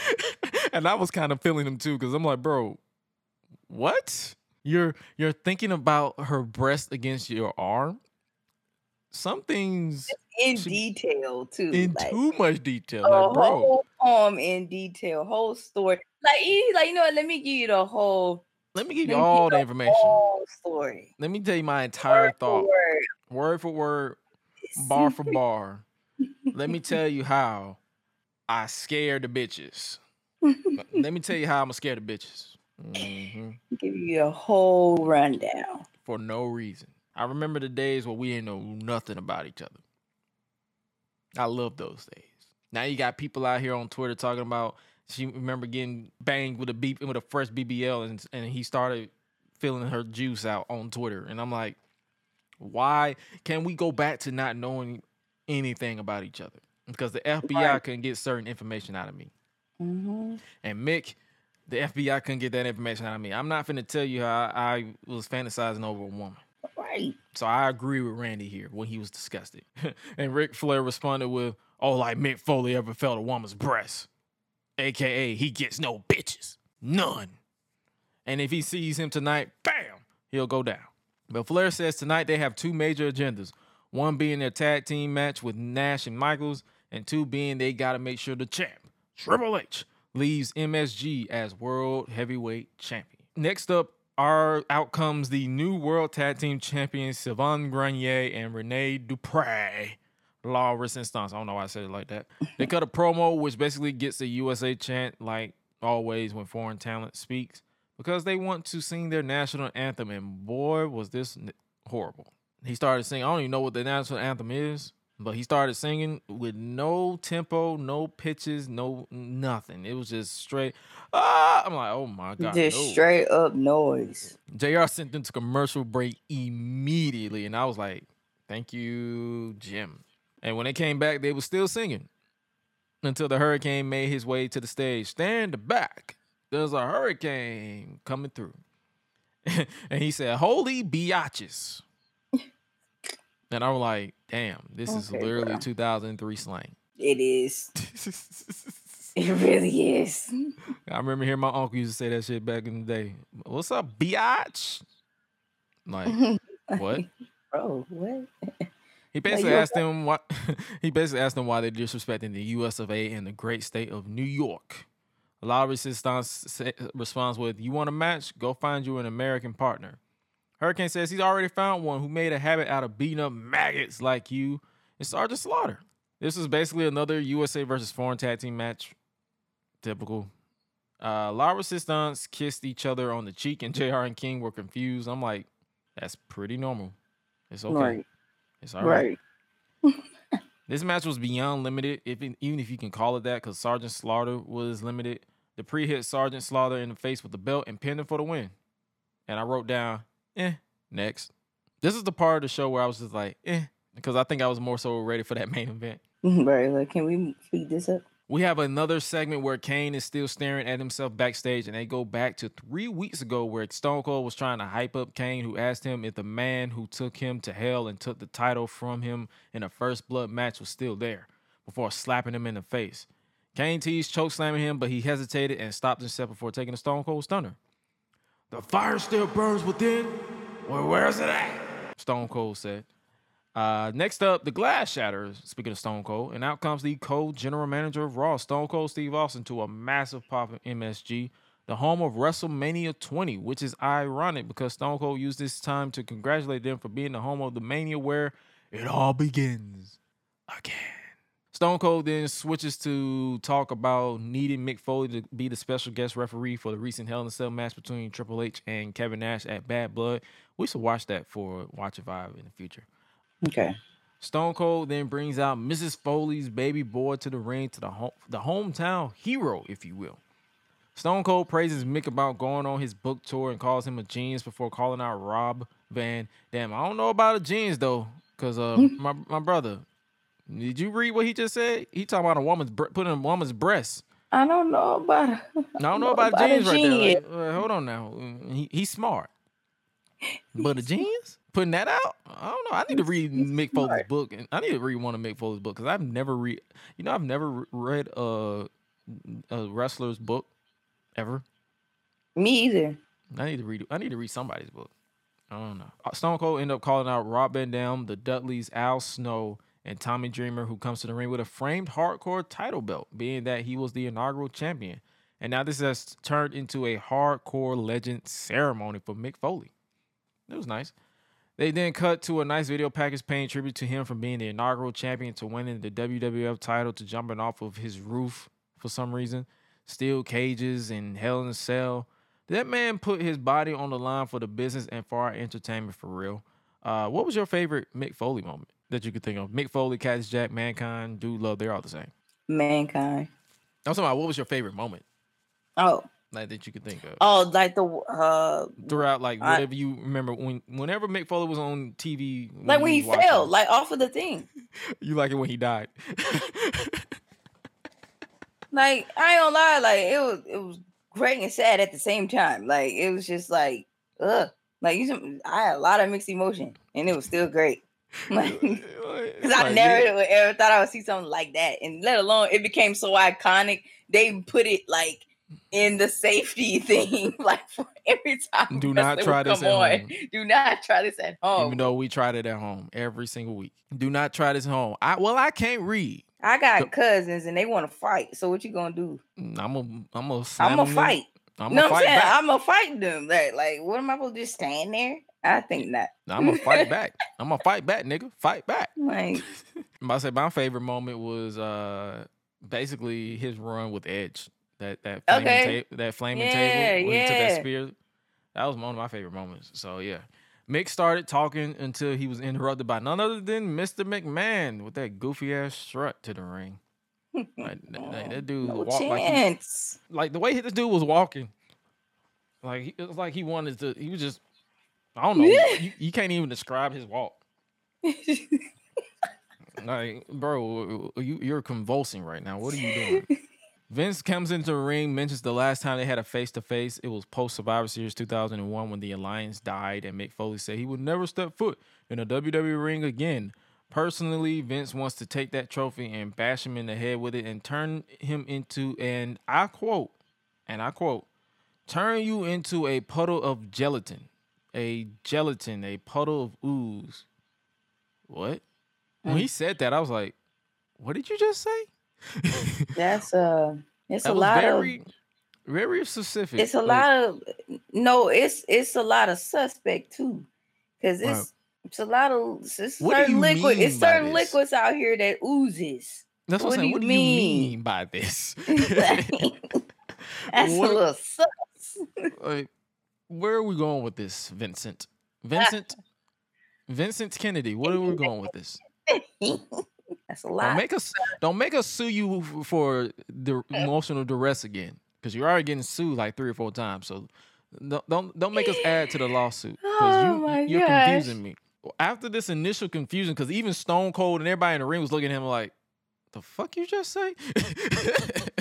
*laughs* and I was kind of feeling him too, because I'm like, bro, what? You're you're thinking about her breast against your arm? Some things In She- detail too. in like, too much detail. Like, bro, whole poem in detail, whole story. Like he like, you know what, let me give you the whole let me give you all the information. Whole story. Let me tell you my entire Word for thought, word. word for word, bar for *laughs* bar. Let me tell you how I scared the bitches. Let me tell you how I'm scared of bitches. hmm Give you a whole rundown. For no reason. I remember the days where we didn't know nothing about each other. I love those days. Now you got people out here on Twitter talking about she remember getting banged with a beep with a fresh BBL and and he started feeling her juice out on Twitter. And I'm like, why can we go back to not knowing anything about each other? Because the FBI Right. couldn't get certain information out of me. Mm-hmm. And Mick, the FBI couldn't get that information out of me. I'm not finna tell you how I, I was fantasizing over a woman. Right. So I agree with Randy here when he was disgusted. *laughs* and Ric Flair responded with, Oh, like Mick Foley ever felt a woman's breast. AKA, he gets no bitches. None. And if he sees him tonight, bam, he'll go down. But Flair says tonight they have two major agendas. One being their tag team match with Nash and Michaels, and two being they got to make sure the champ, Triple H, leaves MSG as World Heavyweight Champion. Next up, our out comes the new World Tag Team Champions Sylvain Grenier and Rene Dupre. La Resistance. I don't know why I said it like that. They cut a promo which basically gets the USA chant like always when foreign talent speaks because they want to sing their national anthem. And boy, was this horrible. He started singing. I don't even know what the national anthem is, but he started singing with no tempo, no pitches, no nothing. It was just straight. Ah, I'm like, oh my god, Just no. straight up noise. JR sent them to commercial break immediately, and I was like, "Thank you, Jim." And when they came back, they were still singing until the hurricane made his way to the stage. Stand back! There's a hurricane coming through, *laughs* and he said, "Holy biatches!" *laughs* and I'm like, "Damn, this is literally bro. 2003 slang." It is. *laughs* It really is. I remember hearing my uncle used to say that shit back in the day. What's up, biatch? Like, what? Bro, what? *laughs* He basically asked them why he basically asked them why they're disrespecting the U.S. of A. and the great state of New York. La Resistance responds with, "You want a match? Go find you an American partner." Hurricane says he's already found one who made a habit out of beating up maggots like you. It's Sergeant Slaughter. This is basically another USA versus foreign tag team match. Typical. Uh, La Resistance kissed each other on the cheek, and *laughs* JR and King were confused. I'm like, that's pretty normal. It's okay. Right. It's all right. Right. *laughs* This match was beyond limited, if it- even if you can call it that, because Sergeant Slaughter was limited. Dupre hit Sergeant Slaughter in the face with the belt and pinned him for the win. And I wrote down, eh, next. This is the part of the show where I was just like, eh, because I think I was more so ready for that main event. *laughs* Right. Like, can we speed this up? We have another segment where Kane is still staring at himself backstage, and they go back to three weeks ago where Stone Cold was trying to hype up Kane, who asked him if the man who took him to hell and took the title from him in a first blood match was still there before slapping him in the face. Kane teased choke slamming him, but he hesitated and stopped himself before taking a Stone Cold stunner. The fire still burns within. Well, where's it at? Stone Cold said. Uh, next up, the Glass Shatters. Speaking of Stone Cold, and out comes the co-general manager of Raw, Stone Cold Steve Austin, to a massive pop in MSG, the home of WrestleMania 20, which is ironic because Stone Cold used this time to congratulate them for being the home of the Mania where it all begins again. Stone Cold then switches to talk about needing Mick Foley to be the special guest referee for the recent Hell in a Cell match between Triple H and Kevin Nash at Bad Blood. We should watch that for Watch Vibe in the future. Okay. Stone Cold then brings out Mrs. Foley's baby boy to the ring to the home, the hometown hero, if you will. Stone Cold praises Mick about going on his book tour and calls him a genius before calling out Rob Van Dam. I don't know about a genius though, cause uh, my my brother, did you read what he just said? He talking about a woman's bre- putting a woman's breast. I don't know about. I don't know know *laughs* about, about a genius right there. Like, uh, hold on now, he, he's smart, but a genius putting that out. I don't know. I need to read Mick Foley's book, and I need to read one of Mick Foley's book because I've never read. You know, I've never read a, a wrestler's book ever. Me either. I need to read. I need to read somebody's book. I don't know. Uh, Stone Cold ended up calling out Rob Van Dam, the Dudleys, Al Snow, and Tommy Dreamer, who comes to the ring with a framed hardcore title belt, being that he was the inaugural champion. And now this has turned into a hardcore legend ceremony for Mick Foley. It was nice. They then cut to a nice video package paying tribute to him from being the inaugural champion to winning the WWF title to jumping off of his roof for some reason. Steel cages and Hell in a Cell. That man put his body on the line for the business and for our entertainment for real. Uh, what was your favorite Mick Foley moment that you could think of? Mick Foley, Cactus Jack, Mankind, Dude Love, they're all the same. Mankind. I'm talking about what was your favorite moment Oh. Like that you could think of Oh, like the uh throughout like I- whatever you remember when whenever Mick Foley was on TV like when he fell, him. like off of the thing. *laughs* you like it when he died. *laughs* Like I ain't gonna lie, like it was it was great and sad at the same time. Like it was just like ugh. Like you I had a lot of mixed emotion and it was still great. *laughs* Like because I never ever thought I would see something like that. And let alone it became so iconic, they put it like in the safety *laughs* thing, *laughs* like for every time. Do not try this come at on. home. *laughs* Do not try this at home. Even though we tried it at home every single week. Do not try this at home. I well, I can't read. I So- got cousins and they want to fight. So what you gonna do? I'm a I'm a I'm gonna fight. I'm You know gonna what I'm fight saying? back. I'm gonna fight them. Like, like, what am I supposed to just stand there? I think not. I'm gonna fight back. I'm gonna fight back, nigga. Fight back. Like, to say my favorite moment was uh basically his run with Edge. That that flaming Okay. ta- that flaming Yeah, table when he took that spear. That was one of my favorite moments. So yeah. Mick started talking until he was interrupted by none other than Mr. McMahon with that goofy ass strut to the ring. Like, *laughs* like, that oh, dude No walked like he, like the way this dude was walking. Like he, it was like he wanted to. He was just. I don't know. *laughs* you, you can't even describe his walk. *laughs* Like, bro, you you're convulsing right now. What are you doing? Vince comes into the ring, mentions the last time they had a face to face. It was post Survivor Series 2001 when the Alliance died, and Mick Foley said he would never step foot in a WWE ring again. Personally, Vince wants to take that trophy and bash him in the head with it and turn him into, and I quote, and I quote, turn you into a puddle of gelatin. A gelatin, a puddle of ooze. What? When he mm-hmm. said that, I was like, what did you just say? That's uh it's That a lot very, of very specific. it's a Like, lot of no, it's it's a lot of suspect too. Cause it's Right. it's a lot of it's What certain liquid it's certain this? liquids out here that oozes. That's what, what I'm saying. do What do you you mean? mean by this? *laughs* That's *laughs* What- a little sus. like, where are we going with this, Vincent? *laughs* Vincent, Vincent Kennedy. Where are we going with this? That's a Don't lot. make us don't make us sue you for the emotional duress again, because you're already getting sued like three or four times. So don't don't, don't make us add to the lawsuit because Oh you you're gosh. confusing me. After this initial confusion, because even Stone Cold and everybody in the ring was looking at him like, "The fuck you just say?" *laughs*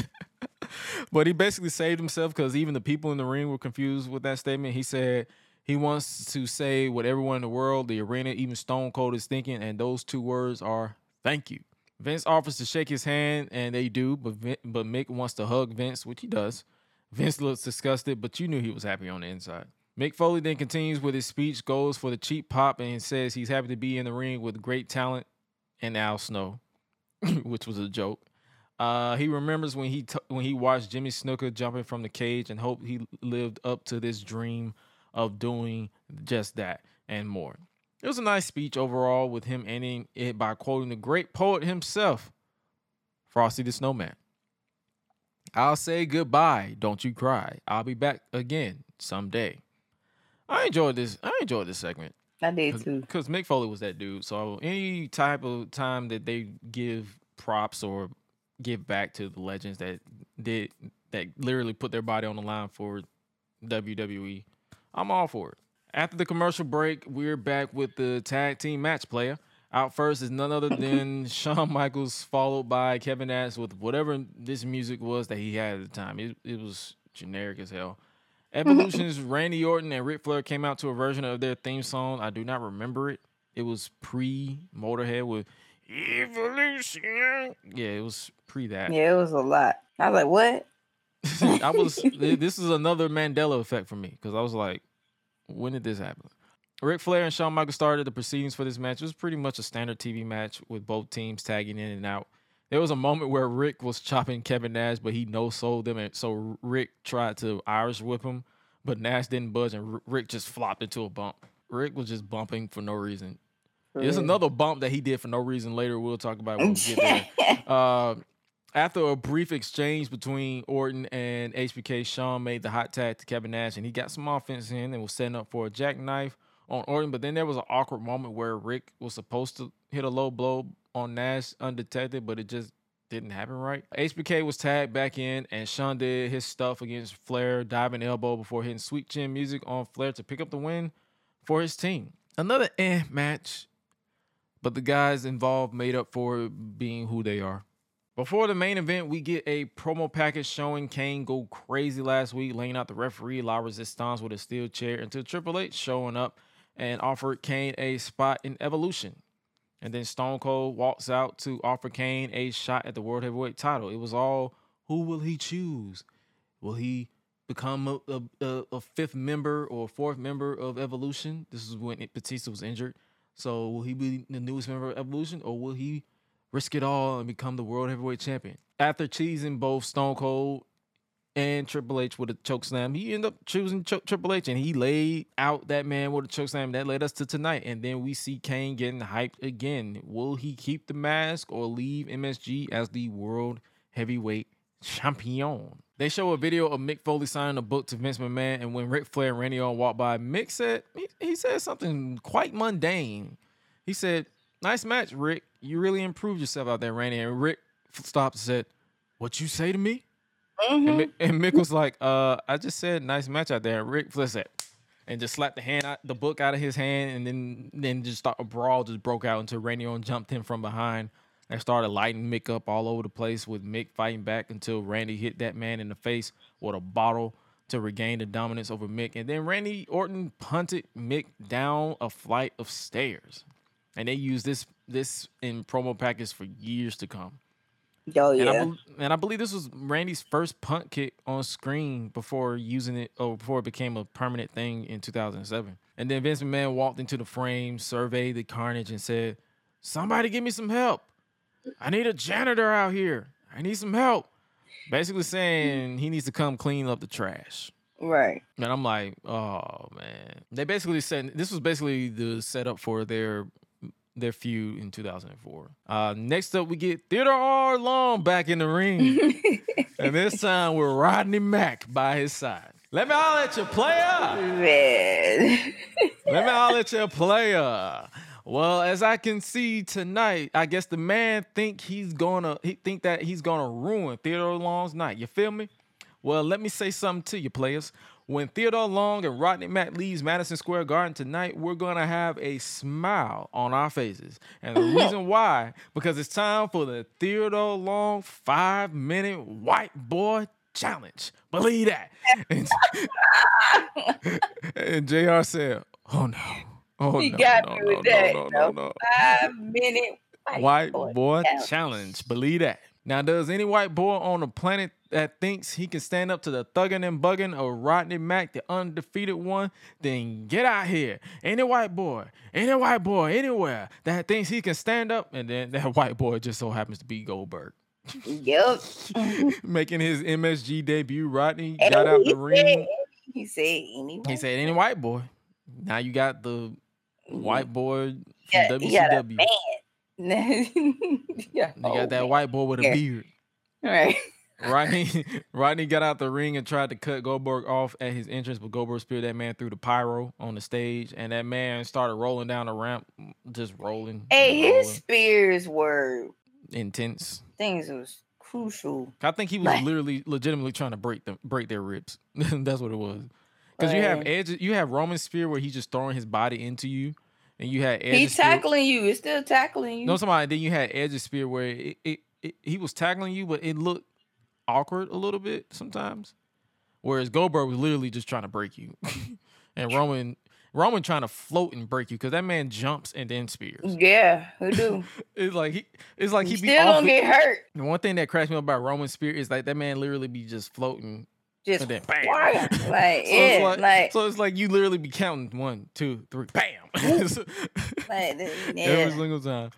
but he basically saved himself because even the people in the ring were confused with that statement. He said he wants to say what everyone in the world, the arena, even Stone Cold is thinking, and those two words are "thank you." Vince offers to shake his hand, and they do, but Vin- but Mick wants to hug Vince, which he does. Vince looks disgusted, but you knew he was happy on the inside. Mick Foley then continues with his speech, goes for the cheap pop, and says he's happy to be in the ring with great talent and Al Snow, *laughs* which was a joke. Uh, he remembers when he t- when he watched Jimmy Snuka jumping from the cage and hoped he lived up to this dream of doing just that and more. It was a nice speech overall, with him ending it by quoting the great poet himself, Frosty the Snowman. I'll say goodbye, don't you cry. I'll be back again someday. I enjoyed this. I enjoyed this segment I did too. because Mick Foley was that dude. So any type of time that they give props or give back to the legends that did that literally put their body on the line for WWE, I'm all for it. After the commercial break, we're back with the tag team match player. Out first is none other than *laughs* Shawn Michaels, followed by Kevin Nash with whatever this music was that he had at the time. It, it was generic as hell. *laughs* Evolution's Randy Orton and Ric Flair came out to a version of their theme song. I do not remember it. It was pre Motorhead with Evolution. Yeah, it was pre that. Yeah, it was a lot. I was like, what? *laughs* I was. This is another Mandela effect for me because I was like, when did this happen? Ric Flair and Shawn Michaels started the proceedings for this match. It was pretty much a standard TV match with both teams tagging in and out. There was a moment where Ric was chopping Kevin Nash, but he no sold them, and so Ric tried to Irish whip him, but Nash didn't budge, and Ric just flopped into a bump. Ric was just bumping for no reason. There's another bump that he did for no reason. Later, we'll talk about when we get there. *laughs* Uh, after a brief exchange between Orton and HBK, Shawn made the hot tag to Kevin Nash, and he got some offense in and was setting up for a jackknife on Orton. But then there was an awkward moment where Ric was supposed to hit a low blow on Nash undetected, but it just didn't happen right. HBK was tagged back in, and Shawn did his stuff against Flair, diving elbow before hitting sweet chin music on Flair to pick up the win for his team. Another eh match, but the guys involved made up for being who they are. Before the main event, we get a promo package showing Kane go crazy last week, laying out the referee La Resistance with a steel chair until Triple H showing up and offered Kane a spot in Evolution. And then Stone Cold walks out to offer Kane a shot at the World Heavyweight title. It was all who will he choose? Will he become a, a, a, fifth member or fourth member of Evolution? This is when Batista was injured. So will he be the newest member of Evolution or will he risk it all and become the world heavyweight champion. After cheesing both Stone Cold and Triple H with a choke slam, he ended up choosing Ch- Triple H and he laid out that man with a choke slam. That led us to tonight. And then we see Kane getting hyped again. Will he keep the mask or leave MSG as the world heavyweight champion? They show a video of Mick Foley signing a book to Vince McMahon, and when Ric Flair and Randy Orton walked by, Mick said he, he said something quite mundane. He said, "Nice match, Ric. You really improved yourself out there, Randy." And Ric stopped and said, "What you say to me?" Mhm. And, Mick, and Mick was like, "Uh, I just said nice match out there." And Ric Flair said, and just slapped the hand out, the book out of his hand, and then then just start a brawl just broke out until Randy Orton jumped him from behind and started lighting Mick up all over the place with Mick fighting back until Randy hit that man in the face with a bottle to regain the dominance over Mick, and then Randy Orton punted Mick down a flight of stairs, and they used this this in promo package for years to come. Oh And, I yeah. and I believe this was Randy's first punt kick on screen before using it or before it became a permanent thing in 2007. And then Vince McMahon walked into the frame, surveyed the carnage, and said, Somebody give me some help. I need a janitor out here. I need some help. Basically saying he needs to come clean up the trash. Right. And I'm like, oh man. They basically said this was basically the setup for their their feud in 2004. Uh, next up, we get Theodore R. Long back in the ring, *laughs* and this time with Rodney Mack by his side. Let me all at you, player. Man. *laughs* Let me all at you, player. Well, as I can see tonight, I guess the man think he's gonna he think that he's gonna ruin Theodore Long's night. You feel me? Well, let me say something to you, players. When Theodore Long and Rodney Mack leaves Madison Square Garden tonight, we're gonna have a smile on our faces. And the *laughs* reason why, because it's time for the Theodore Long five-minute white boy challenge. Believe that. *laughs* And, *laughs* and JR said, Oh no. Oh He no, got no, me no, with no, that. no, no, No no. Five minute White boy challenge. challenge. Believe that. Now, does any white boy on the planet that thinks he can stand up to the thugging and bugging of Rodney Mack, the undefeated one, then get out here. Any white boy, any white boy anywhere that thinks he can stand up, and then that *laughs* white boy just so happens to be Goldberg. Yep. *laughs* Making his MSG debut, Rodney And got out he the ring. He said anyway. He said, any white boy. Now you got the mm-hmm. white boy from Yeah, he got a WCW. *laughs* yeah. You got that Oh, white boy with a Yeah. beard. Right. Rodney *laughs* *laughs* Rodney got out the ring and tried to cut Goldberg off at his entrance, but Goldberg speared that man through the pyro on the stage, and that man started rolling down the ramp, just rolling. Hey, his rolling. spears were intense. things was crucial. I think he was Like- literally, legitimately trying to break them, break their ribs. That's what it was. Because you have Edge, you have Roman spear where he's just throwing his body into you, and you had Edge. He's tackling you. It's still tackling you. No, somebody. Then you had Edge's spear where it, it, it he was tackling you, but it looked awkward a little bit sometimes. Whereas Goldberg was literally just trying to break you, *laughs* and Roman Roman trying to float and break you because that man jumps and then spears. yeah, who do? *laughs* It's like he it's like he be still off gonna get hurt. The one thing that cracks me up about Roman spear is like that man literally be just floating Just bam. like So yeah, it's like, like, so it's like you literally be counting one, two, three, bam. *laughs* like the- Every single time.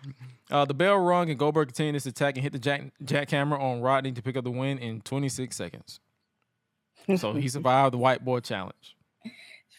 Uh, the bell rung and Goldberg continued his attack and hit the jack jackhammer on Rodney to pick up the win in 26 seconds. So he *laughs* survived the white boy challenge.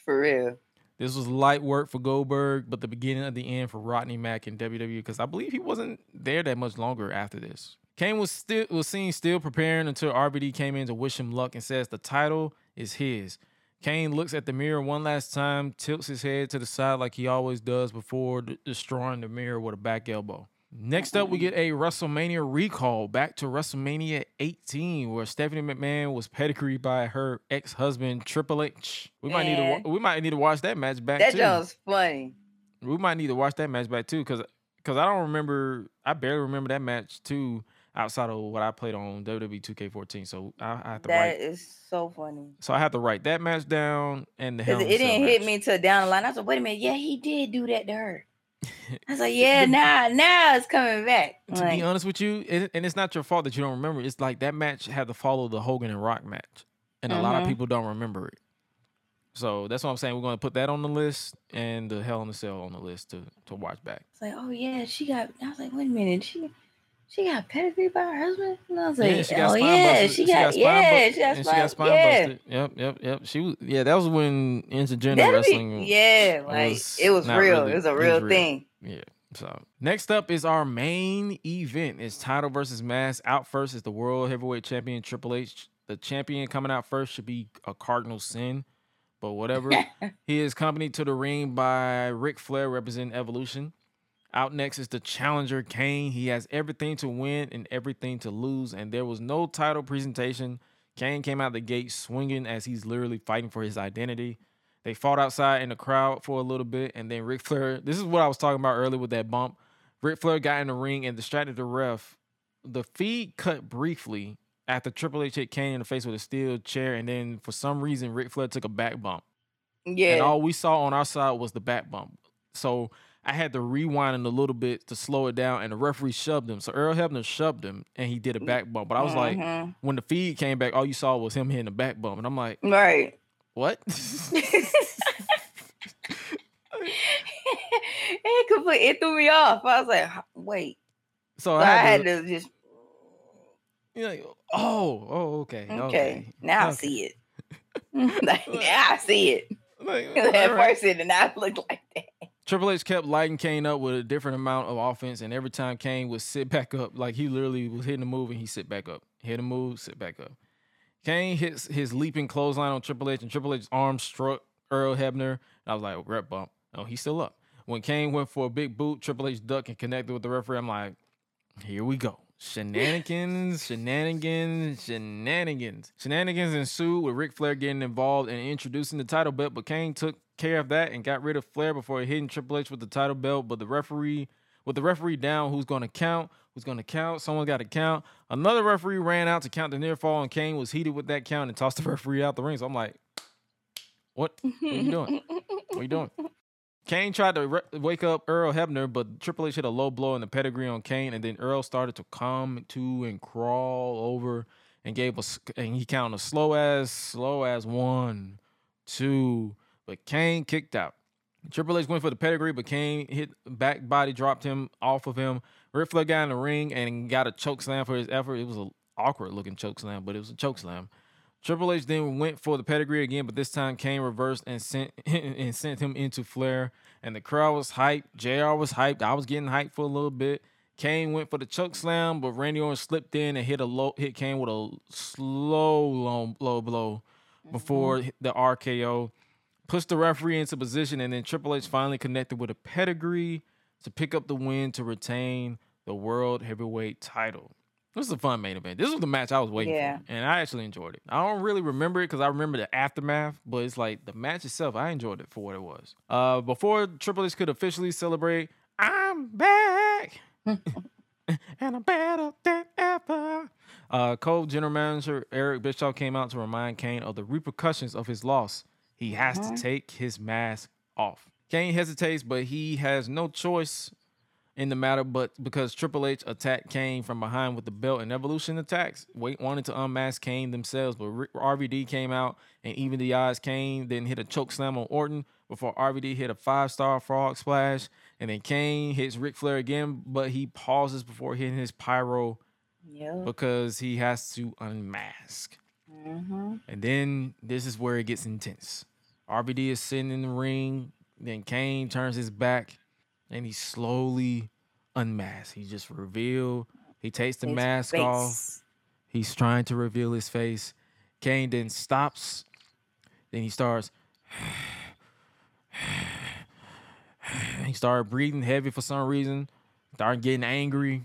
for real. This was light work for Goldberg, but the beginning of the end for Rodney Mack in WWE because I believe he wasn't there that much longer after this. Kane was still was seen still preparing until RVD came in to wish him luck and says the title is his. Kane looks at the mirror one last time, tilts his head to the side like he always does before d- destroying the mirror with a back elbow. Next up, we get a WrestleMania recall back to WrestleMania 18, where Stephanie McMahon was pedigreed by her ex-husband Triple H. We might need to wa- we might need to watch that match back That too. was funny. We might need to watch that match back too, because because I don't remember. I barely remember that match too outside of what I played on WWE 2K14. So I, I have to That write. is so funny. So I have to write that match down and the hell. Cause in a it didn't hit me till down the line. I was like, wait a minute, yeah, he did do that to her. I was like, *laughs* yeah, now, now it's coming back. To Like, be honest with you, and, and it's not your fault that you don't remember. It's like that match had to follow the Hogan and Rock match, and a lot of Mhm. people don't remember it. So that's what I'm saying. We're going to put that on the list and the Hell in the Cell on the list to to watch back. it's like, oh yeah, she got. I was like, wait a minute, she she got pedigree by her husband. And I was like, Yeah, she got oh yeah, busted. she got, spine yeah, busted, she got spine, she got spine yeah. busted. Yep, yep, yep. She was yeah. That was when intergender That'd wrestling. be, yeah, like was it was real. really- it was a it was real real. thing. Yeah. So next up is our main event. It's title versus mask. Out first is the world heavyweight champion Triple H the champion coming out first should be a cardinal sin, but whatever. *laughs* he is accompanied to the ring by Ric Flair representing Evolution. Out next is the challenger Kane. He has everything to win and everything to lose, and there was no title presentation. Kane came out the gate swinging as he's literally fighting for his identity. They fought outside in the crowd for a little bit, and then Ric Flair. This is what I was talking about earlier with that bump. Ric Flair got in the ring and distracted the ref. The feed cut briefly after Triple H hit Kane in the face with a steel chair, and then for some reason Ric Flair took a back bump. Yeah. And all we saw on our side was the back bump. So I had to rewind it a little bit to slow it down, and the referee shoved him. So Earl Hebner shoved him, and he did a back bump. But I was like, Mhm. when the feed came back, all you saw was him hitting the back bump, and I'm like, right. what? *laughs* *laughs* it complete it threw me off. I was like, wait. so So I I had, had to, to just you know, oh, oh, okay, okay. okay. Now I see it. like, *laughs* now I see it. Like, At first it did not look like that. Triple H kept lighting Kane up with a different amount of offense, and every time Kane would sit *laughs* back up, like he literally was hitting a move and he sit back up, hit a move, sit back up. Kane hits his leaping clothesline on Triple H, and Triple H's arm struck Earl Hebner. And I was like, rep bump. Oh, he's still up. When Kane went for a big boot, Triple H ducked and connected with the referee. I'm like, here we go. Shenanigans, *laughs* shenanigans, shenanigans. Shenanigans ensued with Ric Flair getting involved and introducing the title belt, but Kane took care of that and got rid of Flair before hitting Triple H with the title belt. But the referee, with the referee down, who's going to count? Who's going to count? Someone got to count. Another referee ran out to count the near fall, and Kane was heated with that count and tossed the *laughs* referee out the ring. So I'm like, what? What are you doing? What are you doing? Kane tried to re- wake up Earl Hebner, but Triple H hit a low blow in the pedigree on Kane, and then Earl started to come to and crawl over and gave us and he counted slow as slow as one, two, but Kane kicked out. Triple H went for the pedigree, but Kane hit back body, dropped him off of him. Ric Flair got in the ring and got a choke slam for his effort. It was an awkward looking choke slam, but it was a choke slam. Triple H then went for the pedigree again, but this time Kane reversed and sent *laughs* and sent him into Flair. And the crowd was hyped. JR was hyped. I was getting hyped for a little bit. Kane went for the choke slam, but Randy Orton slipped in and hit a low hit Kane with a slow low, low blow before mm-hmm. the RKO. Pushed the referee into position, and then Triple H finally connected with a pedigree to pick up the win to retain the World Heavyweight title. This is a fun main event. This was the match I was waiting Yeah. for, and I actually enjoyed it. I don't really remember it because I remember the aftermath, but it's like the match itself. I enjoyed it for what it was. Uh, before Triple H could officially celebrate, I'm back, *laughs* and I'm better than ever. Uh, Cole general manager Eric Bischoff came out to remind Kane of the repercussions of his loss. He has to take his mask off. Kane hesitates, but he has no choice in the matter, but because Triple H attacked Kane from behind with the belt and Evolution attacks, wait wanted to unmask Kane themselves, but RVD came out and even the odds. Kane then hit a choke slam on Orton before RVD hit a five star frog splash, and then Kane hits Ric Flair again, but he pauses before hitting his pyro Yeah. because he has to unmask. hmm And then this is where it gets intense. RVD is sitting in the ring. Then Kane turns his back and he slowly unmasks. He just reveal. He takes the mask off. He's trying to reveal his face. Kane then stops. Then he starts. *sighs* he started breathing heavy for some reason. Started getting angry.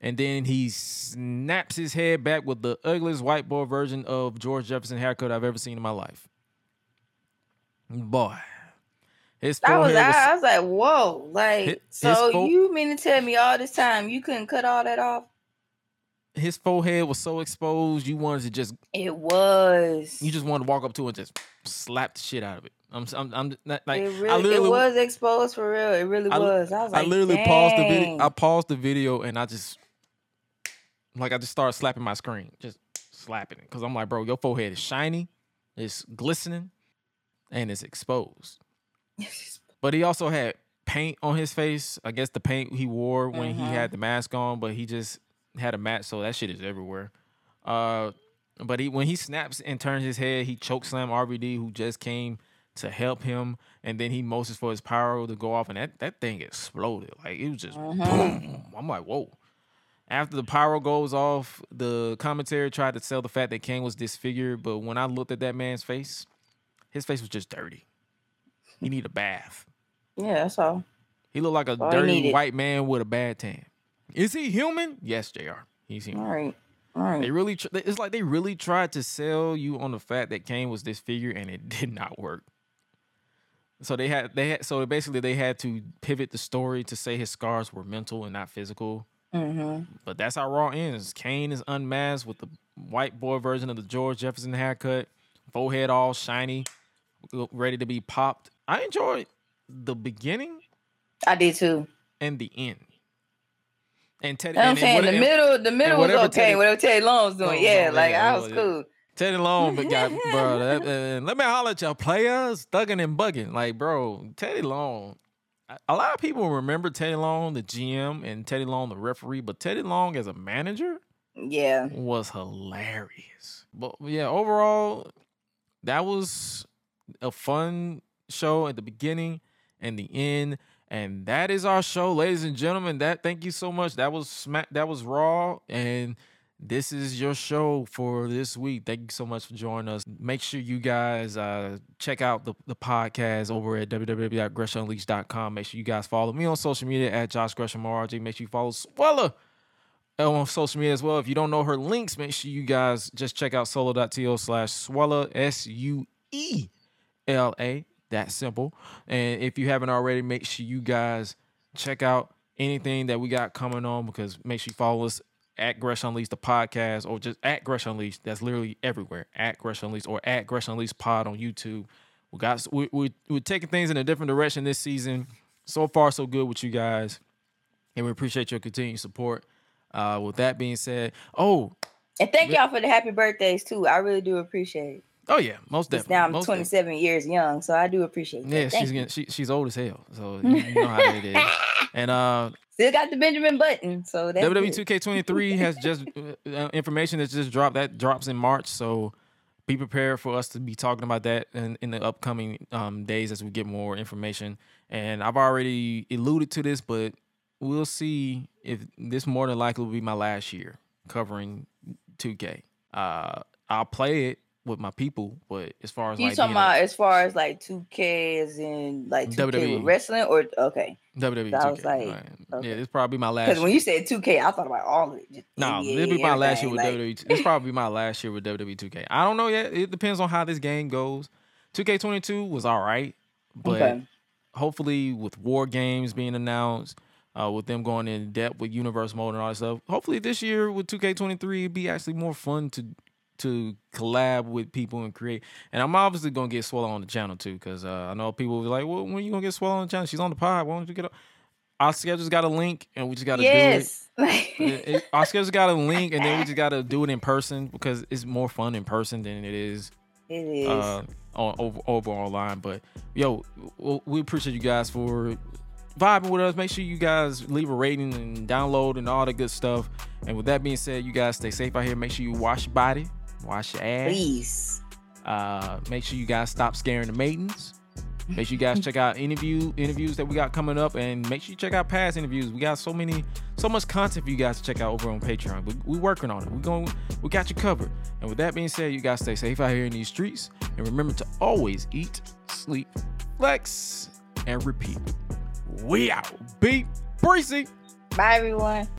And then he snaps his head back with the ugliest white boy version of George Jefferson haircut I've ever seen in my life. Boy. His That was, forehead was, I, I was like, whoa. Like, His- so his you mean to tell me all this time you couldn't cut all that off? his forehead was so exposed, you wanted to just It was. you just wanted to walk up to it and just slap the shit out of it. I'm I'm, I'm not, like it, I really, it literally was exposed for real. It really I- was. I was like, I literally paused the video. I paused the video and I just like I just started slapping my screen, just slapping it because I'm like, bro, your forehead is shiny, it's glistening, and *laughs* it's exposed. But he also had paint on his face. I guess the paint he wore when he Mhm. had the mask on, but he just had a mask, so that shit is everywhere. Uh, but he when he snaps and turns his head, he choke slam RVD who just came to help him, and then he motions for his pyro to go off, and that that thing exploded. Like it was just Mhm. boom. I'm like, whoa. After the pyro goes off, the commentary tried to sell the fact that Kane was disfigured, but when I looked at that man's face, his face was just dirty. He need a bath. Yeah, that's all. He looked like a all dirty white man with a bad tan. Is he human? Yes, JR He's All human. right. All They really, tr- it's like they really tried to sell you on the fact that Kane was disfigured, and it *laughs* did not work. So they had, they had, so basically they had to pivot the story to say his scars were mental and not physical. Mm-hmm. But that's how Raw ends. Kane is unmasked with the white boy version of the George Jefferson haircut, forehead all shiny, ready to be popped. I enjoyed the beginning I did too. and the end. And Teddy, I'm and- saying? The what- middle, the middle was okay. Teddy- whatever Teddy Long was doing, yeah, like I was yeah. cool. Teddy Long, but got *laughs* bro. That, uh, let me holler at y'all players, thugging and bugging. Like, bro, Teddy Long. A lot of people remember Teddy Long, the GM, and Teddy Long, the referee, but Teddy Long as a manager Yeah. was hilarious. But yeah, overall, that was a fun show at the beginning and the end. And that is our show, ladies and gentlemen. That thank you so much. That was smack that was raw. And this is your show for this week. Thank you so much for joining us. Make sure you guys uh, check out the, the podcast over at www.greshunleashed.com. Make sure you guys follow me on social media at Josh Gresham RG. Make sure you follow Suela on social media as well. If you don't know her links, make sure you guys just check out solo.to slash suela, S U E L A. That simple. And if you haven't already, make sure you guys check out anything that we got coming on because make sure you follow us at Gresh Unleashed, the podcast, or just at Gresh Unleashed. That's literally everywhere. At Gresh Unleashed or at Gresh Unleashed Pod on YouTube. We got we, we, we're taking things in a different direction this season. So far, so good with you guys. And we appreciate your continued support. Uh, with that being said, oh, And thank y'all for the happy birthdays too. I really do appreciate it. Oh yeah, most definitely. Now I'm most 27 years young, so I do appreciate that. Yeah, Thank she's getting, she, she's old as hell, so you know how that is. *laughs* And uh, Still got the Benjamin Button, so that's WWE good. 2K23 *laughs* has just uh, uh, information that's just dropped. That drops in March, so be prepared for us to be talking about that in, in the upcoming um, days as we get more information. And I've already alluded to this, but we'll see if this more than likely will be my last year covering 2K. Uh, I'll play it with my people, but as far as You like talking about as far as like 2K as in like 2K WWE. wrestling or okay? WWE I 2K. was like, right. okay. Yeah, this probably my last. Because when you said 2K, I thought about all of it. No, NBA, this be my last year with like- WWE. This probably my last year with WWE 2K. I don't know yet. It depends on how this game goes. 2K22 was all right, but Okay. hopefully with war games being announced, uh, with them going in depth with universe mode and all that stuff. Hopefully this year with 2K23 it'd be actually more fun to to collab with people and create. And I'm obviously gonna get Suela on the channel too, because uh, I know people will be like, "Well, when you gonna get Suela on the channel? She's on the pod. Why don't you get?" up? Our schedule's got a link, and we just got to do it Yes. *laughs* it, it, Oscar's got a link, and then we just got to do it in person because it's more fun in person than it is it is. uh, on over, over online. But yo, we appreciate you guys for vibing with us. Make sure you guys leave a rating and download and all the good stuff. And with that being said, you guys stay safe out here. Make sure you wash your body, wash your ass. Please. Uh, make sure you guys stop scaring the maidens. Make sure you guys check out interview interviews that we got coming up, and make sure you check out past interviews. We got so many, so much content for you guys to check out over on Patreon. We we working on it. We going, we got you covered. And with that being said, you guys stay safe out here in these streets, and remember to always eat, sleep, flex, and repeat. We out. Be Breezy. Bye, everyone.